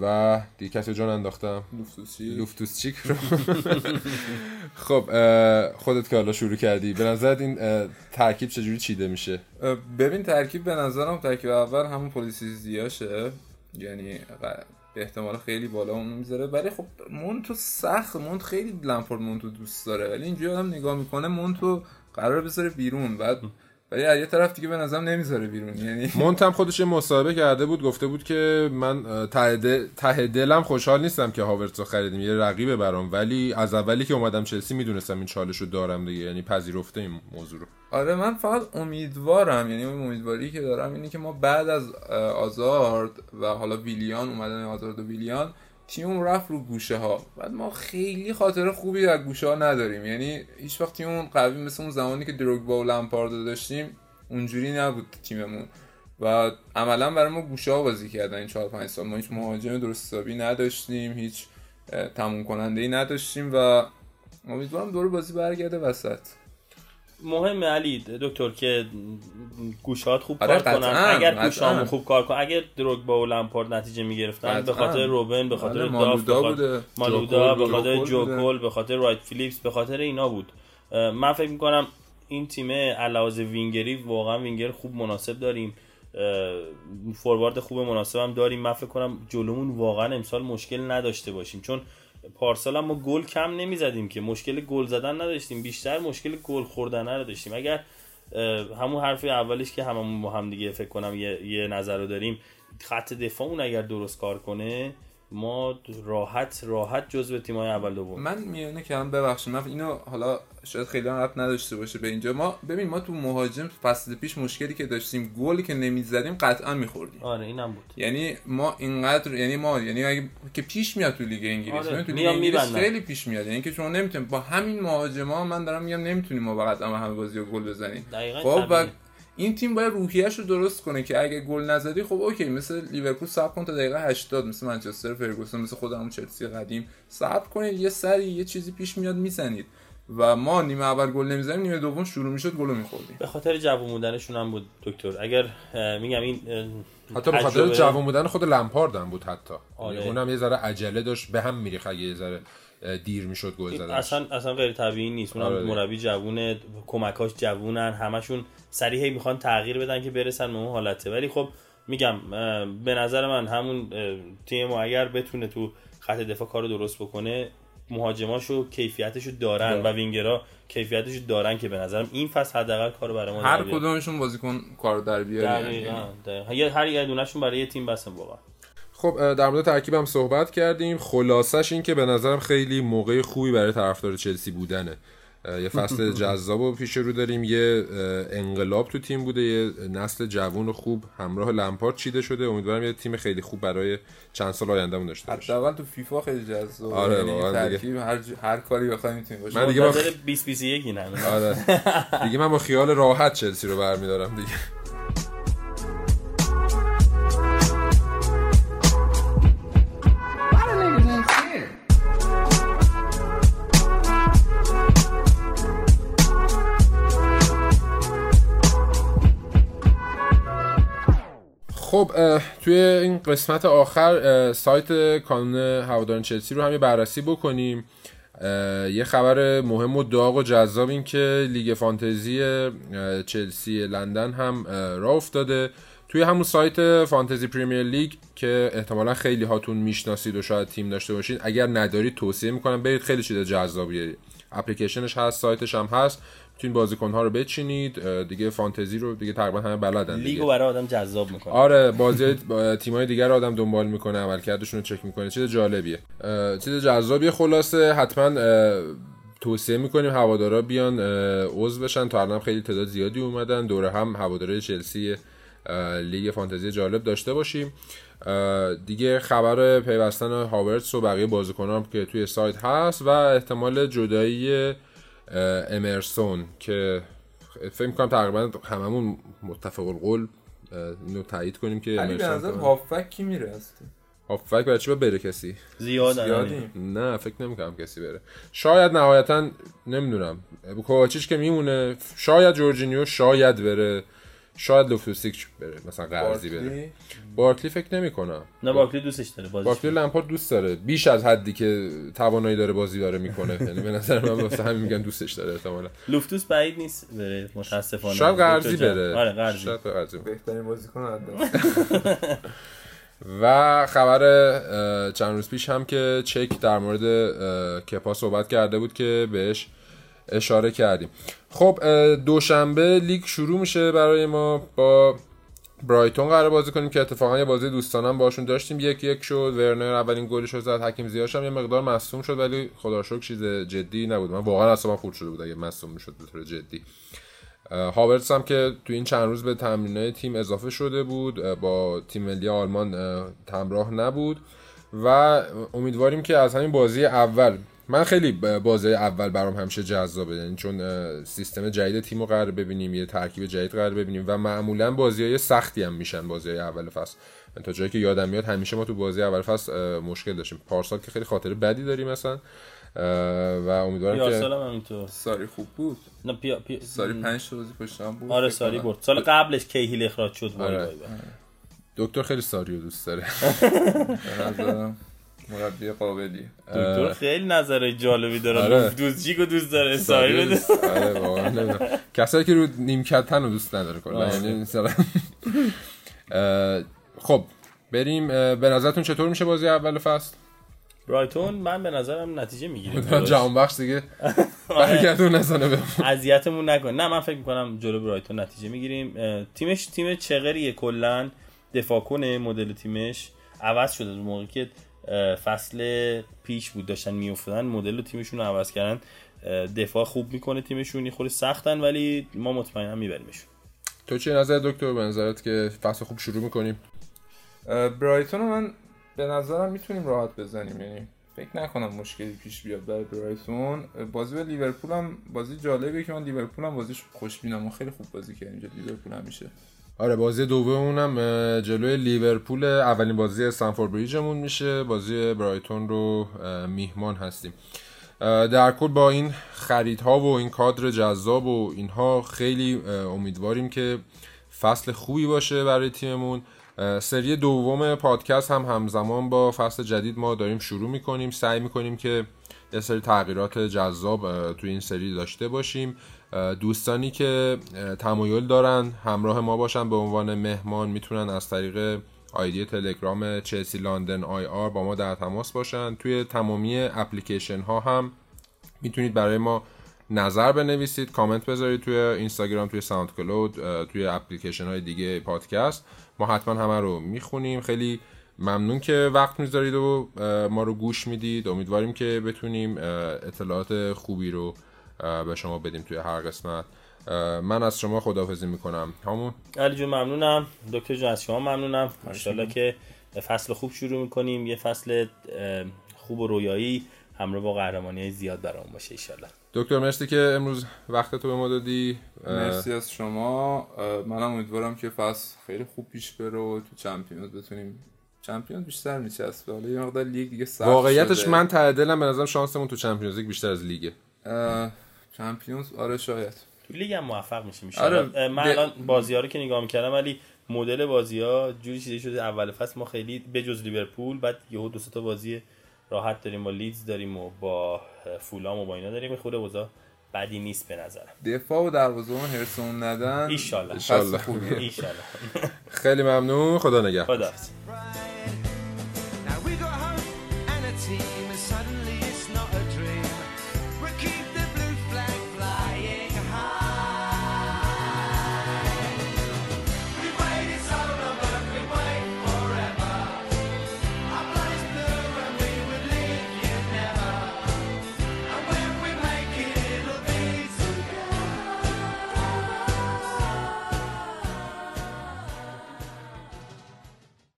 و دیگه کسی جان انداختم؟ لوفتوسی لوفتوس چیک رو. خب خودت که حالا شروع کردی. به نظرت این ترکیب چجوری چیده میشه؟ ببین ترکیب به نظرم ترکیب اول همون پلیسی زیاشه. یعنی به احتمال خیلی بالا اون می‌ذاره ولی خب مونتو سخت مونت خیلی لمپارد مونتو دوست داره. ولی اینجوری آدم نگاه می‌کنه مونتو قرار بذاره بیرون. بعد ولی از یه طرف دیگه به نظرم نمی‌ذاره بیرون یعنی مونت هم خودش یه مصاحبه کرده بود گفته بود که من ته دل- ته دلم خوشحال نیستم که هاورتس رو خریدیم یه رقیبه برام. ولی از اولی که اومدم چلسی می‌دونستم این چالش رو دارم دیگه یعنی پذیرفته این موضوع رو. آره من فقط امیدوارم یعنی اون امیدواری که دارم اینه که ما بعد از آزارد و حالا ویلیان اومدن آزارد و ویلیان تیممون رفت رو گوشه ها بعد ما خیلی خاطر خوبی از گوشه ها نداریم. یعنی هیچ وقت تیممون قوی مثل اون زمانی که دروگبا و لمپارد رو داشتیم اونجوری نبود تیممون. و عملا برای ما گوشه ها بازی کردن این 4 5 سال. ما هیچ مهاجم درست حسابی نداشتیم هیچ تموم کننده ای نداشتیم و امیدوارم دور بازی برگرده وسط. مهم علی دکتر که گوشات خوب آره، کار کنن اگر قطعاً. خوب کار کنن اگر دروگبا و لمپارد نتیجه می‌گرفتن به. خاطر روبن به خاطر آره، داف مالودا خاطر بوده، مالودا به خاطر. جوکول به خاطر رایت فیلیپس به خاطر اینا بود من فکر می‌کنم این تیم علاوه وینگری واقعا وینگر خوب مناسب داریم فوروارد خوب مناسب هم داریم من فکر کنم جلومون واقعا امسال مشکل نداشته باشیم چون پارسال ما گل کم نمی‌زدیم که. مشکل گل زدن نداشتیم. بیشتر مشکل گل خوردن رو داشتیم. اگر همون حرف اولش که هممون با هم دیگه فکر کنم یه, یه نظر رو داریم خط دفاعمون اگر درست کار کنه ما راحت راحت جزو تیمای اول دوم. من میونه کردم ببخشید من اینو حالا شاید خیلی هم ربط نداشته باشه به اینجا. ما ببین ما تو مهاجم فصل پیش مشکلی که داشتیم گلی که نمی‌زدیم قطعا میخوردیم. آره اینم بود. یعنی ما اینقدر یعنی ما یعنی اگه که پیش میاد تو لیگ انگلیس آره، تو لیگ انگلیس. خیلی پیش میاد. یعنی که شما نمی‌تونید با همین مهاجما من دارم میگم نمی‌تونیم ما فقط اما همه بازی گل بزنیم. خب و. این تیم باید روحیه‌اش رو درست کنه که اگه گل نزدی خب OK مثل لیورپول صبر کن تا دقیقه 80 مثل منچستر فرگوسن مثل خودمون چلسی قدیم. صبر کنید یه سری یه چیزی پیش میاد می‌زنید. و ما نیمه اول گل نمی‌زنیم نیمه دوم شروع می‌شد گل میخوردیم. به خاطر جوون بودنشون هم بود دکتر. اگر میگم این حتی به خاطر جوان بودن خود لمپارد هم بود حتی. آره. اونم یه ذره عجله داشت به هم میریخت اگه یه ذره. دیر می‌شد گل زدن اصلا اصلا غیر طبیعی نیست اونم آره. مربی جوونه کمکاش جوونن همشون سریع می‌خوان تغییر بدن که برسن به اون حالته ولی خب میگم به نظر من همون تیم اگر بتونه تو خط دفاع کارو درست بکنه مهاجماشو کیفیتشو دارن و وینگرها کیفیتشو دارن که به نظرم این فصل حداقل کارو برای ما هر. کدومشون بازیکن کار در بیاره. دقیقاً، هر یه دونهشون برای یه تیم بسن واقعا خب در مورد ترکیبم صحبت کردیم. خلاصش این که به نظرم خیلی موقع خوبی برای طرفدار چلسی بودنه. یه فصل جذاب و پیش رو داریم. یه انقلاب تو تیم بوده. یه نسل جوون و خوب همراه لمپارد چیده شده. امیدوارم یه تیم خیلی خوب برای چند سال آیندهمون داشته باشیم حداقل تو فیفا خیلی جذابه. آره، یعنی. ترکیب هر ج- هر کاری بخوایم می‌تونیم باشه. من دیگه با منتظر 2021 اینم آره. دیگه من با خیال راحت چلسی رو برمیدارم دیگه. خب توی این قسمت آخر سایت کانون هواداران چلسی رو هم بررسی بکنیم. یه خبر مهم و داغ و جذاب این که لیگ فانتزی چلسی لندن هم اه، راه افتاده. توی همون سایت فانتزی پریمیر لیگ که احتمالا خیلی هاتون می‌شناسید و شاید تیم داشته باشین اگر ندارید توصیه می‌کنم برید. خیلی چیز جذابیه. اپلیکیشنش هست سایتش هم هست. می‌تونید بازیکن‌ها رو بچینید دیگه فانتزی رو دیگه تقریبا همه بلدن دیگه. لیگو برای آدم جذاب می‌کنه. آره بازی تیمای دیگر رو آدم دنبال می‌کنه عملکردشون رو چک می‌کنه. چیز جالبیه. چیز جذابیه خلاصه حتما توصیه می‌کنیم هوادارا بیان عضو بشن. تا الان خیلی تعداد زیادی اومدن. دوره هم هواداره چلسی لیگ فانتزی جالب داشته باشیم. دیگه خبر پیوستن هاورتس و بقیه بازیکنان که توی سایت هست و احتمال جدایی امرسون که فکر می‌کنم تقریبا هممون متفق القول اینو تایید کنیم که علی به نظر. هافک کی میره هستی هافبک برای چی بره کسی؟ زیاد زیادی؟ نه فکر نمی‌کنم کسی بره. شاید نهایتا نمی‌دونم. کوواچیچ که میمونه شاید جورجینیو شاید بره. شاید لوفتوسیک بره مثلا قرضی بره. بارکلی؟ بارکلی فکر نمی‌کنم. نه باکلی دوستش داره بازیش بارکلی لمپارد دوست داره. بیش از حدی که توانایی داره بازی داره می‌کنه. یعنی به نظر من واسه همین میگن دوستش داره احتمالاً. لوفتوس بعید نیست بره متاسفانه. شاید قرضی. بره. آره قرضی. شاید قرضی بره. بهترین بازیکن. و خبر چند روز پیش هم که چک در مورد کپا صحبت کرده بود که بهش اشاره کردیم. خب دوشنبه لیگ شروع میشه برای ما. با برایتون قرار بازی کنیم که اتفاقا یه بازی دوستانم باشون داشتیم. یک یک شد ورنر اولین گلش رو زد حکیم زیاش هم یه مقدار مصوم شد ولی خدا شکر چیز جدی نبود. من واقعا اصلا خورد شده بود اگه مصوم می‌شد به طور جدی. هاورتس هم که تو این چند روز به تمرینای تیم اضافه شده بود با تیم ملی آلمان اه، همراه نبود. و امیدواریم که از همین بازی اول من خیلی بازی اول برام همیشه جذابه. یعنی چون سیستم جدید تیم رو قرار ببینیم یه ترکیب جدید قرار ببینیم و معمولا بازی های سختی هم میشن بازی های اول فصل. تا جایی که یادم میاد همیشه ما تو بازی اول فصل مشکل داشتیم. پارسال که خیلی خاطر بدی داریم مثلا و امیدوارم که هم همینطور. ساری خوب بود؟ نه پیا پیا ساری پنج تا بازی پشت هم بود. آره ساری. برد. سال قبلش کیهیل اخراج شد. آره. دکتر خیلی ساری رو دوست داره. مربی قابلیه دکتر خیلی نظر جالبی داره. آره. لوفتوس جیگو دوست داره. ساری بده. آره. کسایی که رو نیمکت تن رو دوست نداره کلا. یعنی مثلا خب بریم. به نظرتون چطور میشه بازی اول فصل؟ برایتون من به نظرم نتیجه می‌گیره. جهان بخش دیگه. آره. برگردون نزنه به اذیتمون نکن. نه من فکر می‌کنم جلو برایتون نتیجه می‌گیریم. تیمش تیم چغریه کلا. دفاع کنه مدل تیمش. عوض شده موقعی که فصل پیش بود داشتن میافتادن مدل تیمشون رو عوض کردن. دفاع خوب می‌کنه تیمشون یه سختن ولی ما مطمئنا میبریمشون تو چه نظر دکتر به نظرت که فصل خوب شروع می‌کنیم؟ برایتون رو من به نظرم می‌تونیم راحت بزنیم. یعنی فکر نکنم مشکلی پیش بیاد برای برایتون. بازی به لیورپول هم بازی جالبیه که من لیورپول هم بازیش خوشبینم ما خیلی خوب بازی کردیم. اینجا لیورپول همیشه آره بازی دوممونم اه، جلوی لیورپول اولین بازی استنفورد بریجمون میشه. بازی برایتون رو میهمان هستیم. در کل با این خریدها و این کادر جذاب و اینها خیلی امیدواریم که فصل خوبی باشه برای تیممون. سری دوم پادکست هم همزمان با فصل جدید ما داریم شروع می‌کنیم. سعی می‌کنیم که یه سری تغییرات جذاب توی این سری داشته باشیم. دوستانی که تمایل دارن همراه ما باشن به عنوان مهمان می‌تونن از طریق آیدی تلگرام چلسی لندن آی آر با ما در تماس باشن. توی تمامی اپلیکیشن ها هم می‌تونید برای ما نظر بنویسید. کامنت بذارید توی اینستاگرام توی ساوند کلود توی اپلیکیشن های دیگه پادکست. ما حتما همه رو می‌خونیم. خیلی ممنون که وقت می‌ذارید و ما رو گوش می‌دید. امیدواریم که بتونیم اطلاعات خوبی رو به شما بدیم توی هر قسمت. من از شما خداحافظی می‌کنم. همون علی جون ممنونم. دکتر جون از شما ممنونم. انشالله که فصل خوب شروع می‌کنیم. یه فصل خوب و رویایی. همراه با قهرمانی زیاد برامون باشه ایشالله دکتر مرسی که امروز وقت تو به ما دادی. مرسی از شما. منم امیدوارم که فصل خیلی خوب پیش بره و تو Champions بتونیم Champions بیشتر میچسبه حالا یه مقدار لیگ دیگه سخت واقعیتش شده. من ته دلم به نظرم شانسمون تو Champions League بیشتر از لیگه. Champions آره شاید. تو لیگ هم موفق میشیم آره، آره من ب- الان بازی ها رو که نگاه می‌کردم ولی مدل بازی ها جوری چیزی شده اول فصل ما خیلی بجز لیورپول بعد یهو دو تا بازی راحت داریم با لیدز داریم و با فولام و با اینا داریم. می‌خوره اوضاع بدی نیست به نظرم. دفاع و دروازه‌بان هرسمون ندن. ایشالله. فصل ایشالله. خوبیه. ایشالله خیلی ممنون. خدا نگهدار. خداحافظ.